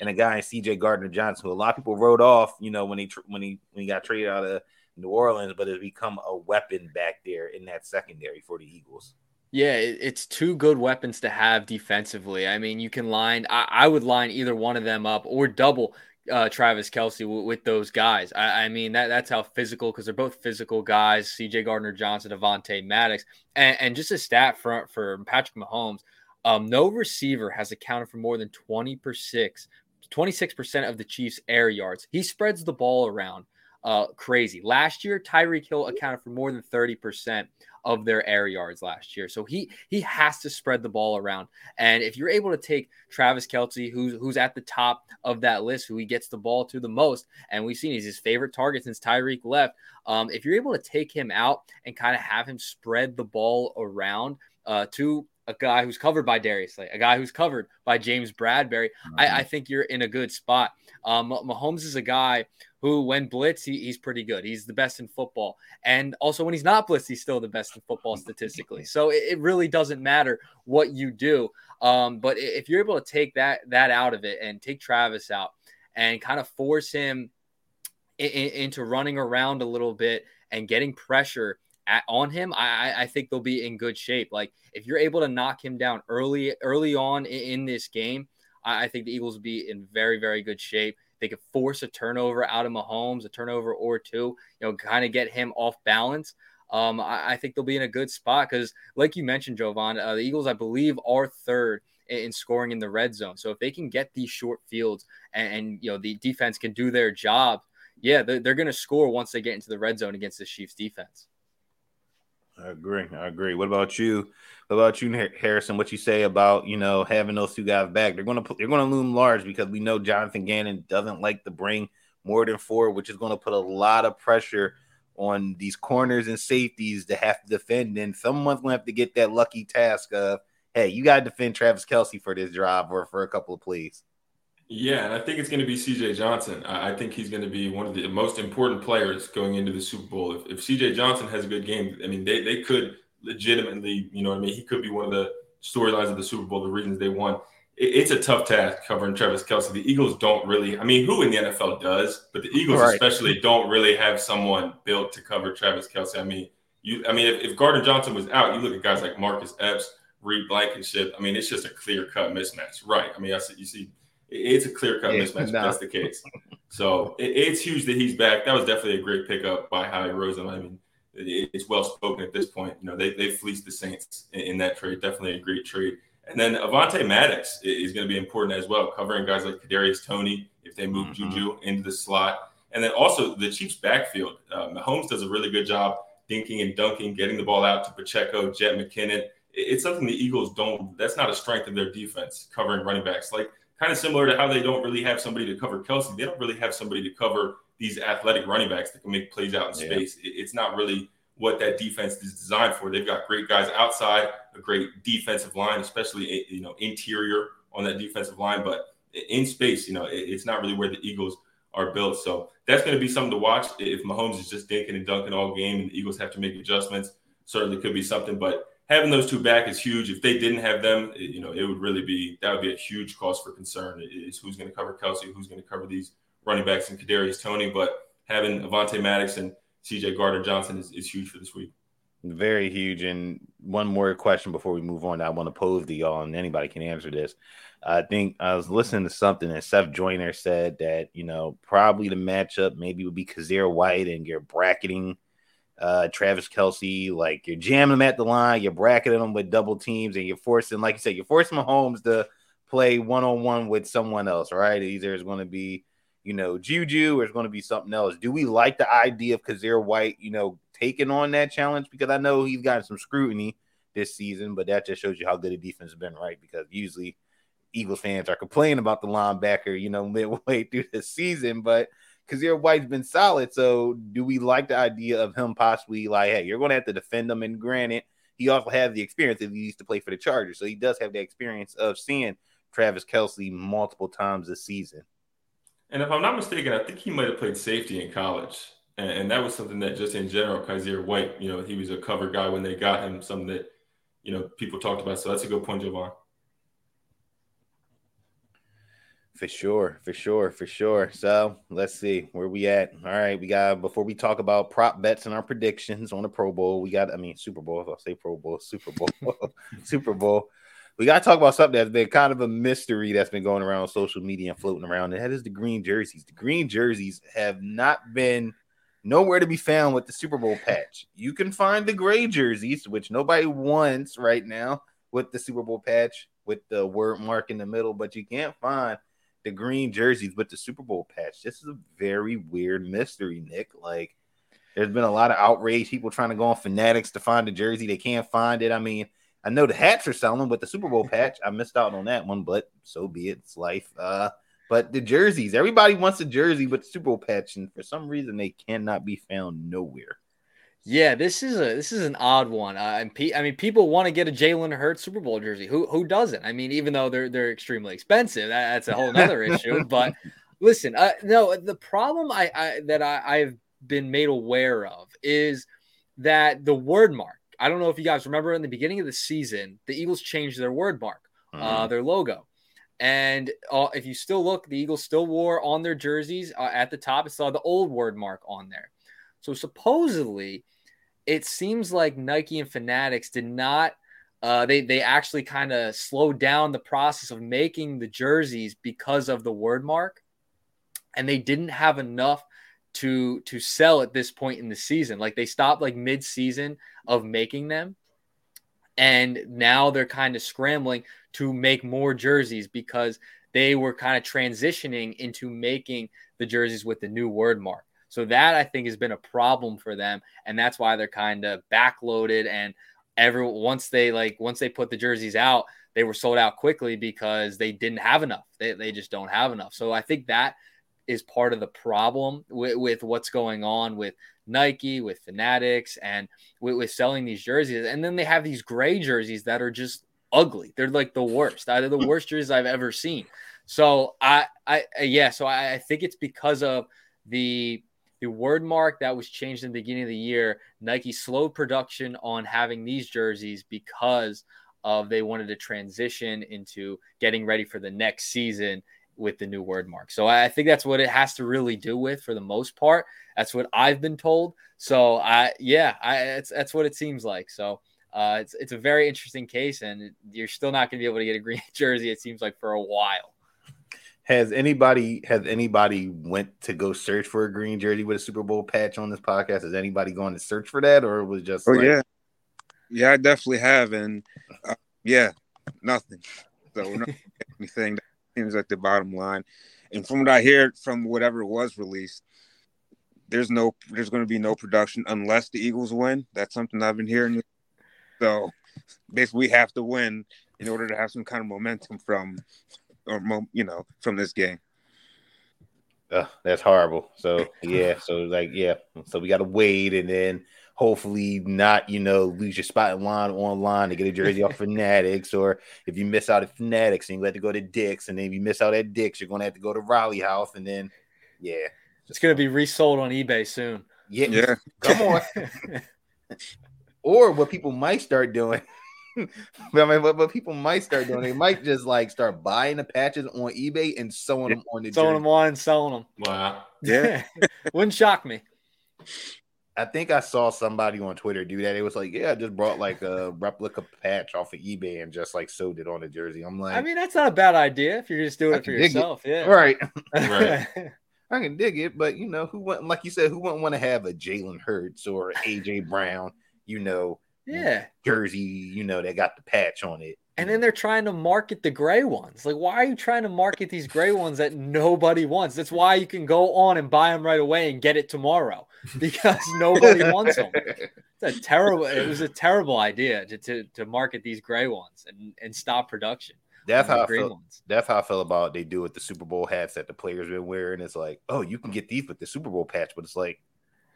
And a guy in CJ Gardner Johnson, who a lot of people wrote off, you know, when he when he when he got traded out of New Orleans, but has become a weapon back there in that secondary for the Eagles. Yeah, it's two good weapons to have defensively. I mean, you can line, I, I would line either one of them up or double uh, Travis Kelce w- with those guys. I, I, mean, that that's how physical because they're both physical guys. C.J. Gardner Johnson, Avonte Maddox, and, and just a stat for for Patrick Mahomes. Um, no receiver has accounted for more than 20 percent, 26 percent of the Chiefs' air yards. He spreads the ball around uh, crazy. Last year, Tyreek Hill accounted for more than 30 percent of their air yards last year. So he he has to spread the ball around. And if you're able to take Travis Kelce, who's who's at the top of that list, who he gets the ball to the most, and we've seen he's his favorite target since Tyreek left. Um, if you're able to take him out and kind of have him spread the ball around uh, to a guy who's covered by Darius Slay, a guy who's covered by James Bradberry, mm-hmm. I, I, think you're in a good spot. Um, Mahomes is a guy who, when blitz, he, he's pretty good. He's the best in football. And also, when he's not blitz, he's still the best in football statistically. So it, it really doesn't matter what you do. Um, but if you're able to take that that out of it and take Travis out and kind of force him in, in, into running around a little bit and getting pressure at, on him, I, I think they'll be in good shape. Like if you're able to knock him down early early on in, in this game, I, I think the Eagles will be in very very good shape. They could force a turnover out of Mahomes, a turnover or two, you know, kind of get him off balance. Um, I, I, think they'll be in a good spot because, like you mentioned, Jovan, uh, the Eagles, I believe, are third in, in, scoring in the red zone. So if they can get these short fields and, and you know the defense can do their job, yeah, they're, they're going to score once they get into the red zone against the Chiefs defense. I agree. I agree. What about you? What about you, Harrison? What you say about you know having those two guys back? They're gonna they're gonna loom large because we know Jonathan Gannon doesn't like to bring more than four, which is to put a lot of pressure on these corners and safeties to have to defend. And someone's to have to get that lucky task of, hey, you got to defend Travis Kelce for this drive or for a couple of plays. Yeah, and I think it's going to be CJ Johnson. I think he's going to be one of the most important players going into the Super Bowl. If, if CJ Johnson has a good game, I mean, they, they could legitimately, you know what I mean? He could be one of the storylines of the Super Bowl, the reasons they won. It, it's a tough task covering Travis Kelce. The Eagles don't really, I mean, who in the NFL does, but the Eagles right. especially don't really have someone built to cover Travis Kelce. I mean, you, I mean, if, if Gardner Johnson was out, you look at guys like Marcus Epps, Reed Blankenship. I mean, it's just a clear cut mismatch, right? I mean, I see you see it's a clear cut yeah, mismatch no. if that's the case. So it, it's huge that he's back. That was definitely a great pickup by Howie Roseman. I mean, it, it's well spoken at this point. You know, they they fleeced the Saints in, in, that trade. Definitely a great trade. And then Avonte Maddox is going to be important as well, covering guys like Kadarius Toney if they move mm-hmm. Juju into the slot. And then also the Chiefs' backfield. Uh, Mahomes does a really good job dinking and dunking, getting the ball out to Pacheco, Jet McKinnon. It's something the Eagles don't. That's not a strength of their defense, covering running backs. Like kind of similar to how they don't really have somebody to cover Kelce. They don't really have somebody to cover these athletic running backs that can make plays out in space. It's not really what that defense is designed for. They've got great guys outside, a great defensive line, especially eh, you know interior on that defensive line, but in space, you know, it's not really where the Eagles are built. So that's going to be something to watch. If Mahomes is just dinking and dunking all game, and the Eagles have to make adjustments, certainly could be something. But having those two back is huge. If they didn't have them, it, you know, it would really be that would be a huge cause for concern. Is who's going to cover Kelce, who's going to cover these running backs and Kadarius Toney, But having Avonte Maddox and CJ Gardner Johnson is, is huge for this week. Very huge. And one more question before we move on, I want to pose to y'all, and anybody can answer this. I think I was listening to something that Seth Joyner said that you know probably the matchup maybe would be Kyzir White and you're bracketing uh, Travis Kelce. like you're jamming them at the line, you're bracketing them with double teams, and you're forcing, like you said, you're forcing Mahomes to play one on one with someone else, right? Either it's going to be, you know, Juju or it's going to be something else. Do we like the idea of Kyzir White, you know, taking on that challenge? Because I know he's gotten some scrutiny this season, but that just shows you how good the defense has been, right? Because usually Eagles fans are complaining about the linebacker, you know, midway through the season, but Kyzir White's been solid. So do we like the idea of him possibly like, hey, you're going to have to defend him? And granted, he also has the experience if he used to play for the Chargers. So he does have the experience of seeing Travis Kelce multiple times this season. And if I'm not mistaken, I think he might have played safety in college. And, and that was something that just in general, Kyzir White, you know, he was a cover guy when they got him, something that, you know, people talked about. So that's a good point, Jovan. For sure, for sure, for sure. So let's see where we at. All right, we got before we talk about prop bets and our predictions on the Pro Bowl, we got I mean Super Bowl. I'll say Pro Bowl, Super Bowl, Super Bowl. We got to talk about something that's been kind of a mystery that's been going around on social media and floating around. And that is the green jerseys. The green jerseys have not been nowhere to be found with the Super Bowl patch. You can find the gray jerseys, which nobody wants right now, with the Super Bowl patch with the word mark in the middle, but you can't find the green jerseys with the Super Bowl patch. This is a very weird mystery, Nick. Like, there's been a lot of outrage. People trying to go on Fanatics to find the jersey. They can't find it. I mean, I know the hats are selling with the Super Bowl patch. I missed out on that one, but so be it. It's life. Uh, but the jerseys, everybody wants a jersey with the Super Bowl patch, and for some reason, they cannot be found nowhere. Yeah, this is a this is an odd one. Uh, and P- I mean, people want to get a Jalen Hurts Super Bowl jersey. Who who doesn't? I mean, even though they're they're extremely expensive, that, that's a whole other issue. But listen, uh, no, the problem I, I that I, I've been made aware of is that the word mark. I don't know if you guys remember in the beginning of the season, the Eagles changed their word mark, uh, mm-hmm. uh, their logo. And uh, if you still look, the Eagles still wore on their jerseys uh, at the top, it saw the old word mark on there. So supposedly, it seems like Nike and Fanatics did not. Uh, they they actually kind of slowed down the process of making the jerseys because of the word mark, and they didn't have enough to to sell at this point in the season. Like they stopped like mid season of making them, and now they're kind of scrambling to make more jerseys because they were kind of transitioning into making the jerseys with the new word mark. So that I think has been a problem for them, and that's why they're kind of backloaded. And every once they like once they put the jerseys out, they were sold out quickly because they didn't have enough. They they just don't have enough. So I think that is part of the problem with, with what's going on with Nike, with Fanatics, and with, with selling these jerseys. And then they have these gray jerseys that are just ugly. They're like the worst. They're the worst jerseys I've ever seen. So I, I, yeah. So I, I think it's because of the the word mark that was changed in the beginning of the year. Nike slowed production on having these jerseys because of they wanted to transition into getting ready for the next season with the new word mark. So I think that's what it has to really do with for the most part. That's what I've been told. So I yeah, I it's that's what it seems like. So uh, it's it's a very interesting case, and you're still not going to be able to get a green jersey. It seems like for a while. Has anybody has anybody went to go search for a green jersey with a Super Bowl patch on this podcast? Has anybody gone to search for that, or it was just? Oh like, yeah, yeah, I definitely have, and uh, yeah, nothing. So we're not anything. That seems like the bottom line. And from what I hear, from whatever was released, there's no, there's going to be no production unless the Eagles win. That's something I've been hearing. So basically, we have to win in order to have some kind of momentum from, or you know, from this game. Uh, that's horrible. So yeah, so like yeah, so we got to wait and then hopefully not you know lose your spot in line online to get a jersey off Fanatics, or if you miss out at Fanatics and you have to go to Dick's, and then if you miss out at Dick's, you're gonna have to go to Rally House, and then yeah, it's gonna be resold on eBay soon. Yeah, yeah. come on. or what people might start doing. I mean, what, what people might start doing, they might just like start buying the patches on eBay and sewing them on the sewing them on and selling them. Wow, yeah, wouldn't shock me. I think I saw somebody on Twitter do that. It was like, yeah, I just brought like a replica patch off of eBay and just like sewed it on a jersey. I'm like, I mean, that's not a bad idea if you're just doing I it for yourself. It. Yeah, right. right. I can dig it, but you know, who wouldn't like you said, who wouldn't want to have a Jalen Hurts or AJ Brown, you know, yeah, jersey, you know, that got the patch on it. And then they're trying to market the gray ones. Like, why are you trying to market these gray ones that nobody wants? That's why you can go on and buy them right away and get it tomorrow because nobody wants them. It's a terrible. It was a terrible idea to, to, to market these gray ones and, and stop production. That's how I feel. Ones. That's how I feel about they do with the Super Bowl hats that the players been wearing. It's like, oh, you can get these with the Super Bowl patch, but it's like,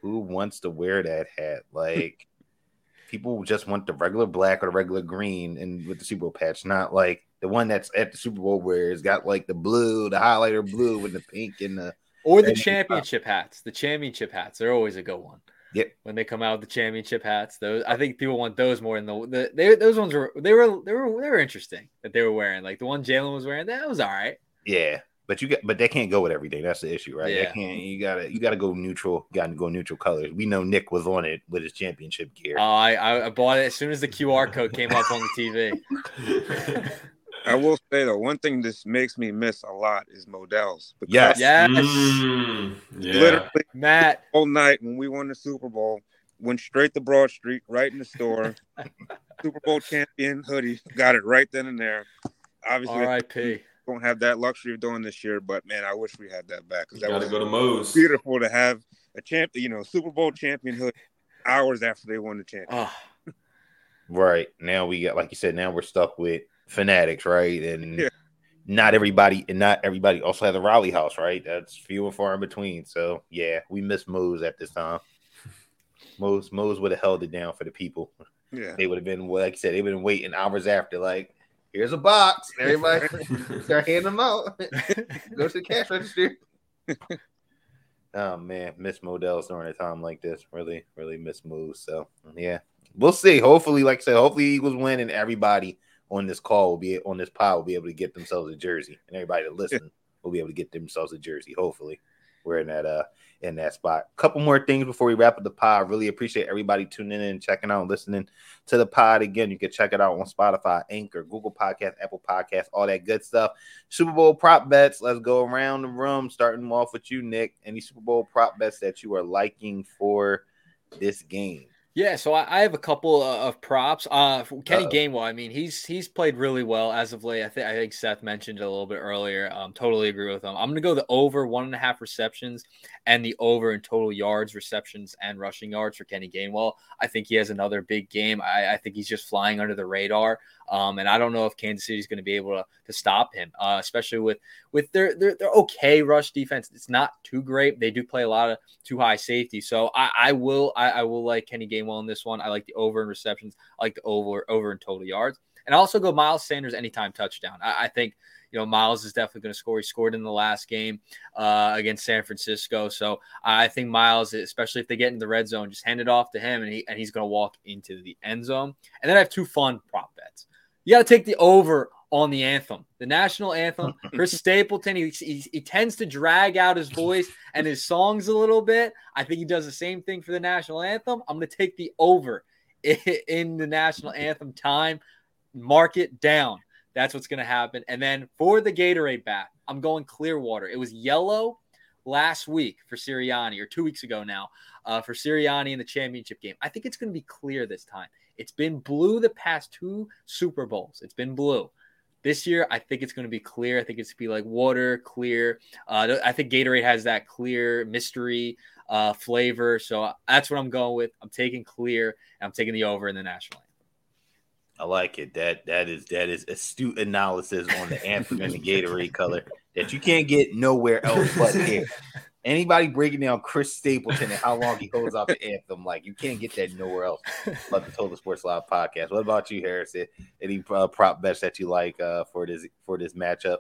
who wants to wear that hat? Like, people just want the regular black or the regular green and with the Super Bowl patch, not like the one that's at the Super Bowl where it's got like the blue, the highlighter blue with the pink and the or the championship hats. The championship hats, they're always a good one. Yep. When they come out with the championship hats, those I think people want those more than the, the they, those ones were they were they were they were interesting that they were wearing. Like the one Jalen was wearing, that was all right. Yeah. But you get, but they can't go with everything. That's the issue, right? Yeah. They can't. You gotta, you gotta go neutral. Got to go neutral colors. We know Nick was on it with his championship gear. Oh, I, I bought it as soon as the QR code came up on the TV. I will say though, one thing this makes me miss a lot is Modell's. Yes, yes, mm, yeah. literally, Matt. All night when we won the Super Bowl, went straight to Broad Street, right in the store. Super Bowl champion hoodie, got it right then and there. Obviously, R.I.P don't have that luxury of doing this year, but man, I wish we had that back because that was go to Moe's. Beautiful to have a champ, you know, Super Bowl championhood hours after they won the championship. Oh. right now, we got like you said. Now we're stuck with fanatics, right? And yeah. not everybody, and not everybody also has a Rally house, right? That's few and far in between. So yeah, we miss Moe's at this time. Moe's Moe's would have held it down for the people. Yeah, they would have been like I said, they would have been waiting hours after, like here's a box. Everybody start handing them out. Go to the cash register. oh man, miss Modell's during a time like this. Really, really miss moves. So yeah, we'll see. Hopefully, like I said, hopefully Eagles win and everybody on this call will be on this pod will be able to get themselves a jersey, and everybody that listen will be able to get themselves a jersey. Hopefully, we're in that uh in that spot. Couple more things before we wrap up the pod. Really appreciate everybody tuning in checking out listening to the pod. Again, you can check it out on Spotify, Anchor, Google Podcast, Apple Podcast, all that good stuff. Super Bowl prop bets. Let's go around the room, starting off with you, Nick. Any Super Bowl prop bets that you are liking for this game? Yeah, so I, I have a couple of props. Uh, Kenny Uh-oh. Gainwell, I mean, he's he's played really well as of late. I think I think Seth mentioned it a little bit earlier. Um, totally agree with him. I'm gonna go the over one and a half receptions and the over in total yards, receptions, and rushing yards for Kenny Gainwell. I think he has another big game. I, I think he's just flying under the radar. Um, and I don't know if Kansas City is going to be able to, to stop him, uh, especially with with their, their their okay rush defense. It's not too great. They do play a lot of too high safety. So I, I will I, I will like Kenny Gainwell in this one. I like the over in receptions. I like the over over in total yards. And also go Miles Sanders anytime touchdown. I, I think you know, Miles is definitely going to score. He scored in the last game uh, against San Francisco. So I think Miles, especially if they get in the red zone, just hand it off to him and, he, and he's going to walk into the end zone. And then I have two fun prop bets. You got to take the over on the anthem, the national anthem. Chris Stapleton, he, he, he, tends to drag out his voice and his songs a little bit. I think he does the same thing for the national anthem. I'm going to take the over in the national anthem time. Mark it down. That's what's going to happen. And then for the Gatorade bath, I'm going Clearwater. It was yellow last week for Sirianni, or two weeks ago now, uh, for Sirianni in the championship game. I think it's going to be clear this time. It's been blue the past two Super Bowls. It's been blue. This year, I think it's going to be clear. I think it's going to be like water, clear. Uh, I think Gatorade has that clear mystery uh, flavor. So that's what I'm going with. I'm taking clear. I'm taking the over in the national. I like it. That that is that is astute analysis on the anthem and the Gatorade color that you can't get nowhere else but here. Anybody breaking down Chris Stapleton and how long he holds out the anthem, like you can't get that nowhere else but the Total Sports Live podcast. What about you, Harrison? Any uh, prop bets that you like uh, for this for this matchup?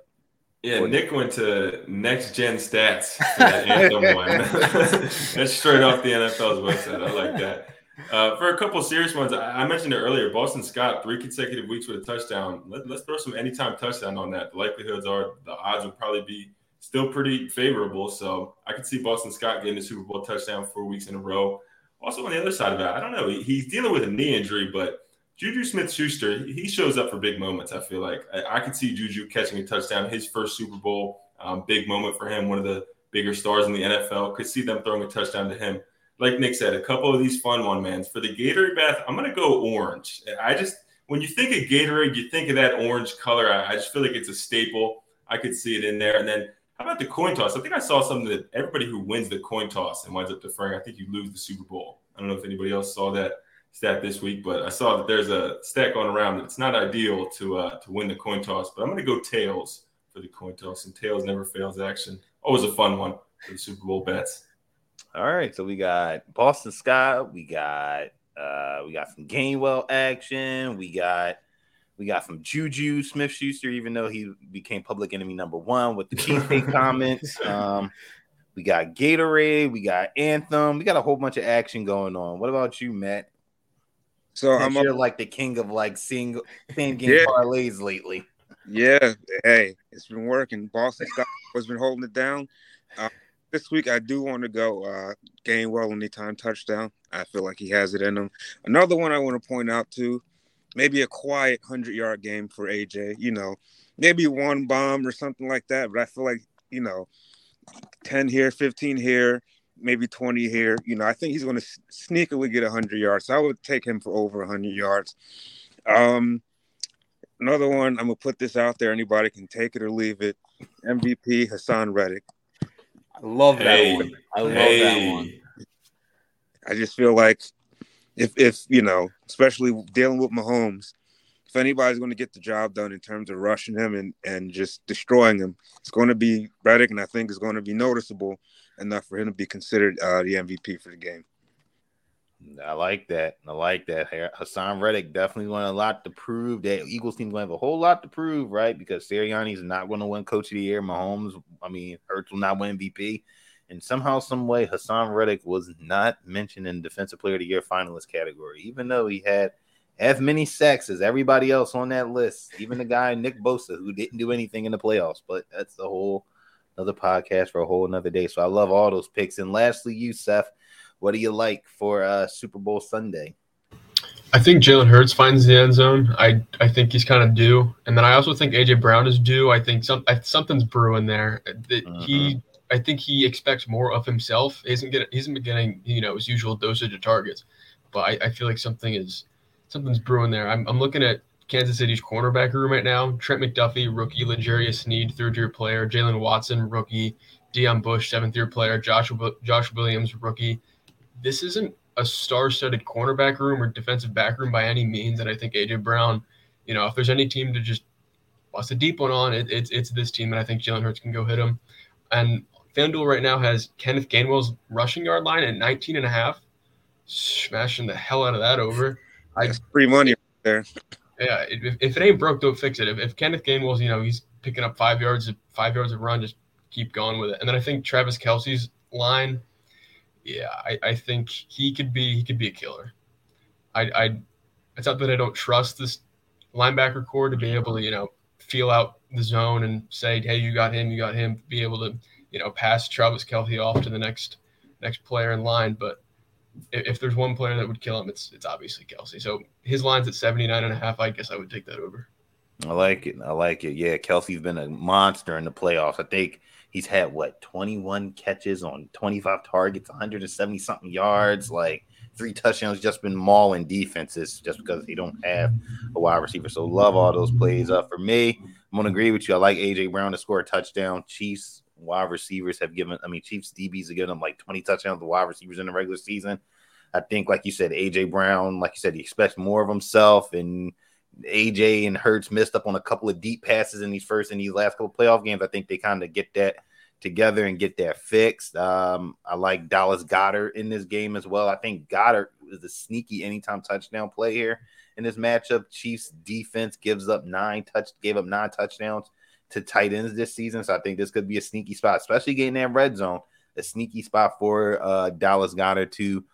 Yeah, Nick went to next gen stats for that anthem one. That's straight off the NFL's website. I like that. Uh, for a couple serious ones, I, mentioned it earlier. Boston Scott, three consecutive weeks with a touchdown. Let, us throw some anytime touchdown on that. The likelihoods are the odds will probably be still pretty favorable. So I could see Boston Scott getting the Super Bowl touchdown four weeks in a row. Also, on the other side of that, I don't know. he's dealing with a knee injury, but Juju Smith Schuster, he shows up for big moments. I feel like I, I could see Juju catching a touchdown, his first Super Bowl, um, big moment for him, one of the bigger stars in the NFL. Could see them throwing a touchdown to him like Nick said, a couple of these fun one mans. For the Gatorade bath, I'm gonna go orange. I just when you think of Gatorade, you think of that orange color. I, I just feel like it's a staple. I could see it in there. And then how about the coin toss? I think I saw something that everybody who wins the coin toss and winds up deferring, I think you lose the Super Bowl. I don't know if anybody else saw that stat this week, but I saw that there's a stat going around that it's not ideal to uh, to win the coin toss. But I'm going to go tails for the coin toss, and tails never fails action. Always a fun one for the Super Bowl bets. All right, so we got Boston Scott, we got uh we got some Gainwell action, we got we got some Juju Smith Schuster, even though he became public enemy number one with the cheesesteak comments. Um, we got Gatorade, we got Anthem, we got a whole bunch of action going on. What about you, Matt? So I'm you're like the king of like seeing same game yeah. parlays lately. Yeah, hey, it's been working. Boston Scott has been holding it down. Uh, this week I do want to go uh Gainwell anytime touchdown. I feel like he has it in him. Another one I want to point out too, maybe a quiet hundred yard game for AJ. You know, maybe one bomb or something like that. But I feel like you know, ten here, fifteen here, maybe twenty here. You know, I think he's going to sneakily get hundred yards. So I would take him for over hundred yards. Um, another one. I'm gonna put this out there. Anybody can take it or leave it. MVP Haason Reddick. I love that hey, one. I love hey. that one. I just feel like if if you know, especially dealing with Mahomes, if anybody's going to get the job done in terms of rushing him and and just destroying him, it's going to be Reddick, and I think it's going to be noticeable enough for him to be considered uh, the MVP for the game. I like that. I like that. Haason Reddick definitely going a lot to prove. That Eagles team going to have a whole lot to prove, right? Because Sirianni is not going to win Coach of the Year. Mahomes, I mean, Hurts will not win MVP. And somehow, some way, Haason Reddick was not mentioned in Defensive Player of the Year finalist category, even though he had as many sacks as everybody else on that list, even the guy Nick Bosa who didn't do anything in the playoffs. But that's the whole another podcast for a whole another day. So I love all those picks. And lastly, you, Seth what do you like for uh, Super Bowl Sunday? I think Jalen Hurts finds the end zone. I I think he's kind of due, and then I also think AJ Brown is due. I think some I, something's brewing there. That uh-huh. He I think he expects more of himself. He isn't getting isn't getting you know his usual dosage of targets, but I, I feel like something is something's brewing there. I'm I'm looking at Kansas City's cornerback room right now. Trent McDuffie, rookie. L'Jarius Sneed, third year player. Jaylen Watson, rookie. Deon Bush, seventh year player. Joshua Josh Williams, rookie this isn't a star-studded cornerback room or defensive back room by any means. And I think AJ Brown, you know, if there's any team to just bust a deep one on, it, it's it's this team, and I think Jalen Hurts can go hit him. And FanDuel right now has Kenneth Gainwell's rushing yard line at 19 and a half, smashing the hell out of that over. I free money there. Yeah, if, if it ain't broke, don't fix it. If, if Kenneth Gainwell's, you know, he's picking up five yards, five yards of run, just keep going with it. And then I think Travis Kelce's line, yeah, I, I think he could be he could be a killer. I I it's not that I don't trust this linebacker core to be able to, you know, feel out the zone and say, hey, you got him, you got him, be able to, you know, pass Travis Kelce off to the next next player in line. But if, if there's one player that would kill him, it's it's obviously Kelce. So his line's at 79 and a half. I guess I would take that over. I like it. I like it. Yeah, Kelce's been a monster in the playoffs. I think he's had what 21 catches on 25 targets, 170 something yards, like three touchdowns. Just been mauling defenses just because he don't have a wide receiver. So love all those plays. Uh, for me, I'm gonna agree with you. I like AJ Brown to score a touchdown. Chiefs wide receivers have given. I mean, Chiefs DBs have given them like 20 touchdowns to wide receivers in the regular season. I think, like you said, AJ Brown, like you said, he expects more of himself and AJ and Hurts missed up on a couple of deep passes in these first and these last couple playoff games. I think they kind of get that together and get that fixed. Um, I like Dallas Goedert in this game as well. I think Goddard is a sneaky anytime touchdown play here in this matchup. Chiefs defense gives up nine touch gave up nine touchdowns to tight ends this season. So I think this could be a sneaky spot, especially getting that red zone, a sneaky spot for uh, Dallas Goedert to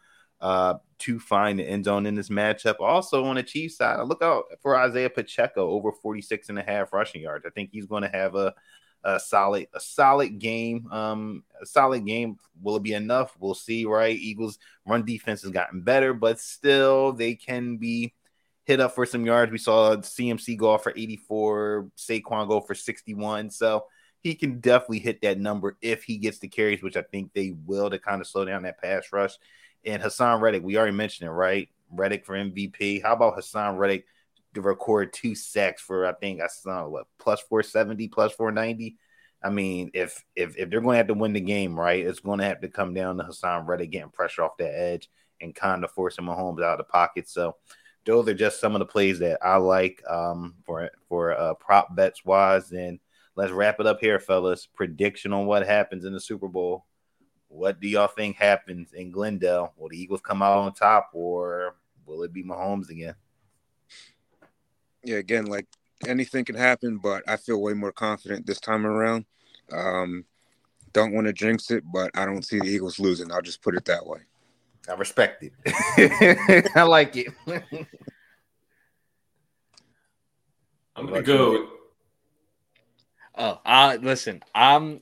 uh, to find the end zone in this matchup. Also on the Chiefs side, look out for Isaiah Pacheco over 46 and a half rushing yards. I think he's going to have a, a solid, a solid game. Um, a solid game. Will it be enough? We'll see, right? Eagles run defense has gotten better, but still they can be hit up for some yards. We saw CMC go off for 84, Saquon go for 61. So he can definitely hit that number if he gets the carries, which I think they will to kind of slow down that pass rush. And Haason Reddick, we already mentioned it, right? Reddick for MVP. How about Haason Reddick to record two sacks for I think I saw what plus 470, plus 490. I mean, if if if they're going to have to win the game, right, it's going to have to come down to Haason Reddick getting pressure off that edge and kind of forcing Mahomes out of the pocket. So those are just some of the plays that I like um, for for uh, prop bets wise. And let's wrap it up here, fellas. Prediction on what happens in the Super Bowl. What do y'all think happens in Glendale? Will the Eagles come out on top, or will it be Mahomes again? Yeah, again, like anything can happen, but I feel way more confident this time around. Um, don't want to jinx it, but I don't see the Eagles losing. I'll just put it that way. I respect it. I like it. I'm gonna go. Oh, uh, listen, I'm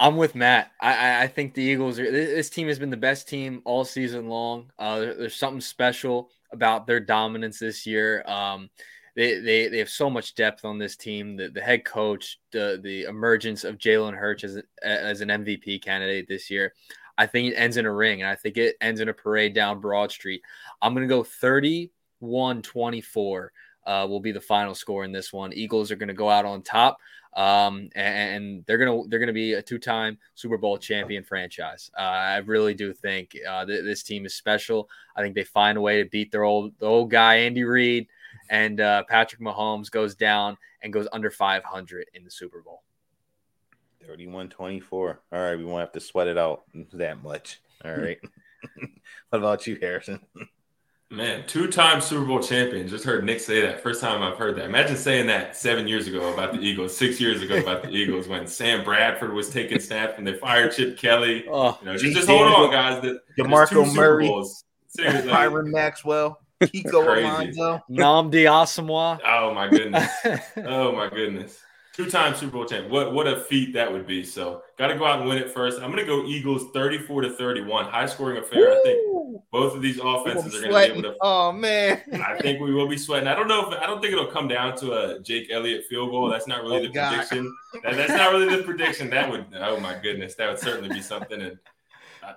I'm with Matt. I, I think the Eagles are this team has been the best team all season long. Uh, there's something special about their dominance this year. Um, they, they, they have so much depth on this team. The, the head coach, the, the emergence of Jalen Hurts as, as an MVP candidate this year. I think it ends in a ring, and I think it ends in a parade down Broad Street. I'm going to go 31 24 uh, will be the final score in this one. Eagles are going to go out on top um, and, they're gonna they're gonna be a two-time Super Bowl champion franchise. Uh, I really do think uh, th- this team is special. I think they find a way to beat their old the old guy Andy Reid, and uh, Patrick Mahomes goes down and goes under 500 in the Super Bowl. 31-24. All right, we won't have to sweat it out that much. All hmm. right. what about you, Harrison? Man, two-time Super Bowl champion. Just heard Nick say that. First time I've heard that. Imagine saying that seven years ago about the Eagles, six years ago about the Eagles when Sam Bradford was taking snaps and they fired Chip Kelly. Oh, you know, just, just hold on, guys. That DeMarco Murray, Byron Maxwell, Kiko Alonso, Nnamdi Asomugha. Oh my goodness. Oh my goodness. Two-time Super Bowl champion. What what a feat that would be. So got to go out and win it first. I'm going to go Eagles 34 to 31. High scoring affair. Woo! I think both of these offenses are going to be able to. Oh man. I think we will be sweating. I don't know if I don't think it'll come down to a Jake Elliott field goal. That's not really oh, the God. prediction. That, that's not really the prediction. That would. Oh my goodness. That would certainly be something. And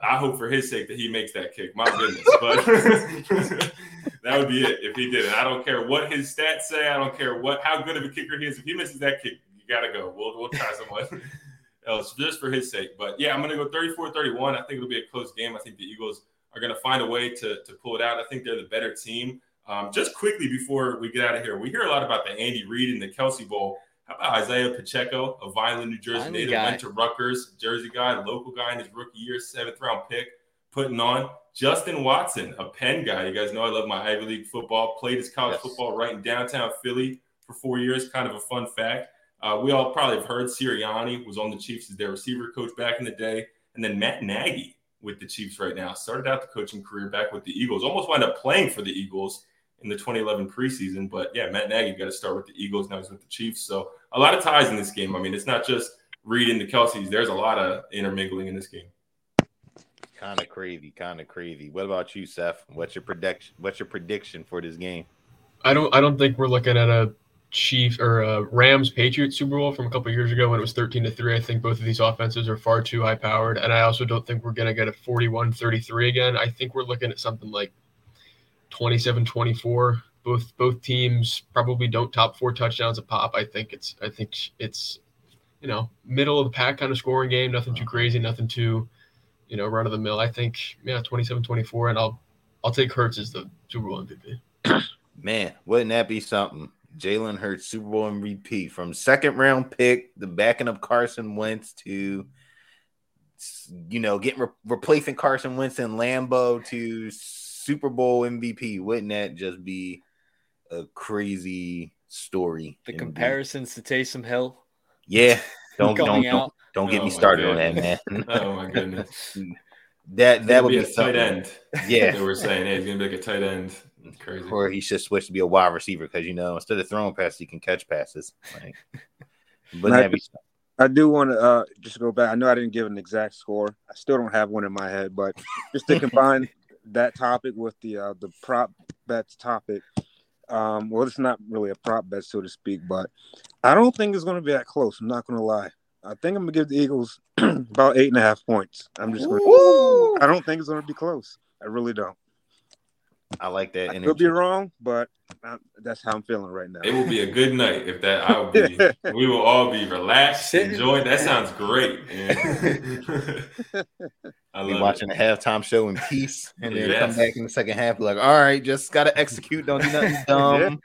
I hope for his sake that he makes that kick. My goodness, but that would be it if he did it. I don't care what his stats say. I don't care what how good of a kicker he is. If he misses that kick, gotta go. We'll we'll try someone else just for his sake. But yeah, I'm gonna go 34-31. I think it'll be a close game. I think the Eagles are gonna find a way to to pull it out. I think they're the better team. Um, just quickly before we get out of here, we hear a lot about the Andy Reid and the Kelce Bowl. How about Isaiah Pacheco, a Vineland, New Jersey native, went to Rutgers, Jersey guy, local guy in his rookie year, seventh round pick, putting on. Justin Watson, a Penn guy. You guys know I love my Ivy League football. Played his college Yes. football right in downtown Philly for four years. Kind of a fun fact. Uh, we all probably have heard Sirianni was on the Chiefs as their receiver coach back in the day, and then Matt Nagy with the Chiefs right now. Started out the coaching career back with the Eagles. Almost wound up playing for the Eagles in the 2011 preseason. But yeah, Matt Nagy got to start with the Eagles. Now he's with the Chiefs. So a lot of ties in this game. I mean, it's not just Reid and the Kelces. There's a lot of intermingling in this game. Kind of crazy, kind of crazy. What about you, Seth? What's your prediction? What's your prediction for this game? I don't I don't think we're looking at a Chiefs or a Rams Patriots Super Bowl from a couple years ago when it was 13 to 3. I think both of these offenses are far too high powered and I also don't think we're going to get a 41-33 again. I think we're looking at something like 27-24. Both both teams probably don't top 4 touchdowns a pop. I think it's I think it's you know, middle of the pack kind of scoring game, nothing too uh-huh. crazy, nothing too you know, run of the mill. I think yeah, 27-24 and I'll I'll take Hurts as the Super Bowl MVP. Man, wouldn't that be something? Jalen Hurts, Super Bowl MVP, from second round pick, the backing of Carson Wentz to, you know, getting re- replacing Carson Wentz in Lambeau to Super Bowl MVP. Wouldn't that just be a crazy story? The indeed? comparisons to Taysom Hill Yeah, don't don't don't, don't get Oh me my started on that, man. Oh my goodness. that that That would be be a tight end. Yeah. They were saying, hey, he's gonna be like a tight end. It's crazy. Or he should switch to be a wide receiver because you know instead of throwing passes, he can catch passes. Like, but Right. that be I do want to uh, just go back. I know I didn't give an exact score. I still don't have one in my head, but just to combine that topic with the uh, the prop bets topic. Um, well, it's not really a prop bet, so to speak, but I don't think it's going to be that close. I'm not going to lie. I think I'm going to give the Eagles about eight and a half points. I'm just going. to I don't think it's going to be close. I really don't. I like that I energy. could be wrong, but uh, that's how I'm feeling right now. It will be a good night if that. I will be. we will all be relaxed, Sitting- enjoying. That sounds great. man. I be watching it. the halftime show in peace, and then come back in the second half. Be like, all right, just gotta execute. Don't do nothing dumb.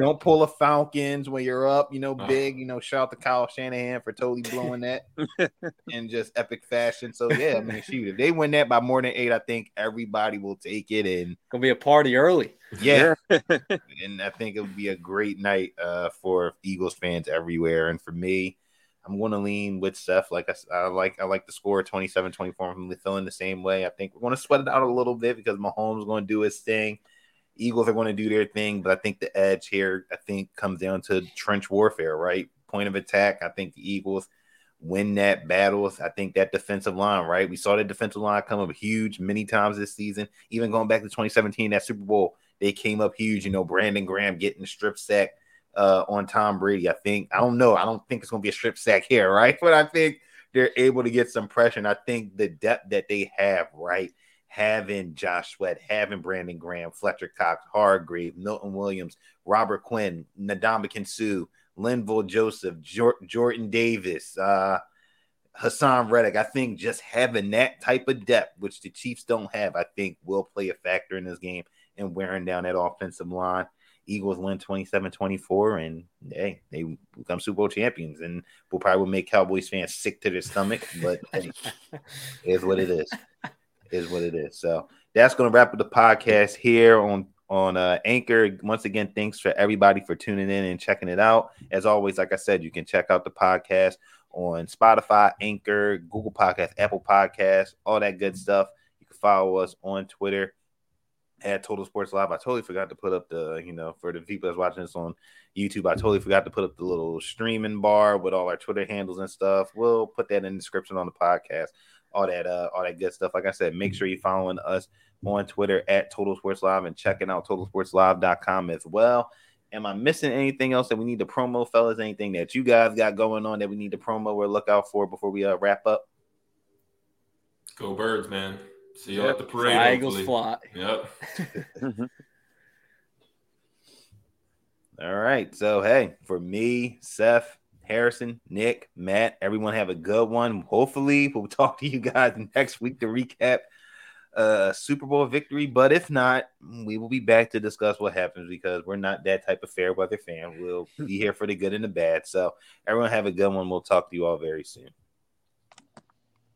Don't pull a Falcons when you're up. You know, Oh. big. You know, shout out to Kyle Shanahan for totally blowing that in just epic fashion. So yeah, I mean, shoot, if they win that by more than eight, I think everybody will take it. And Gonna be a party early. Yeah, and I think it would be a great night uh, for Eagles fans everywhere. And for me, I'm going to lean with Steph. Like I, I like, I like the score 27 24. I'm feeling the same way. I think we're going to sweat it out a little bit because Mahomes is going to do his thing. Eagles are going to do their thing, but I think the edge here, I think, comes down to trench warfare, right? Point of attack. I think the Eagles win that battle. I think that defensive line, right? We saw the defensive line come up huge many times this season. Even going back to 2017, that Super Bowl, they came up huge. You know, Brandon Graham getting strip sack uh, on Tom Brady. I think I don't know. I don't think it's going to be a strip sack here, right? But I think they're able to get some pressure. And I think the depth that they have, right? Having Josh Sweat, having Brandon Graham, Fletcher Cox, Hargrave, Milton Williams, Robert Quinn, Ndamukong Suh, Linval Joseph, Jor- Jordan Davis, uh, Haason Reddick. I think just having that type of depth, which the Chiefs don't have, I think will play a factor in this game and wearing down that offensive line. Eagles win 27-24 and hey, they become Super Bowl champions and will probably make Cowboys fans sick to their stomach, but hey, is what it is. Is what it is. So that's gonna wrap up the podcast here on on uh, Anchor. Once again, thanks for everybody for tuning in and checking it out. As always, like I said, you can check out the podcast on Spotify, Anchor, Google Podcast, Apple Podcast, all that good stuff. You can follow us on Twitter at Total Sports Live. I totally forgot to put up the, you know, for the people that's watching this on YouTube, I totally forgot to put up the little streaming bar with all our Twitter handles and stuff. We'll put that in the description on the podcast. All that, uh, all that good stuff. Like I said, make sure you're following us on Twitter at Total Sports Live and checking out totalsportslive.com as well. Am I missing anything else that we need to promo, fellas? Anything that you guys got going on that we need to promo or look out for before we uh, wrap up? Go birds, man. See you Yep. at the parade. Fly, Eagles fly. Yep. All right. So, hey, for me, Seth, Harrison, Nick, Matt, everyone have a good one. Hopefully, we'll talk to you guys next week to recap uh Super Bowl victory. But if not, we will be back to discuss what happens because we're not that type of fair weather fan. We'll be here for the good and the bad. So, everyone have a good one. We'll talk to you all very soon.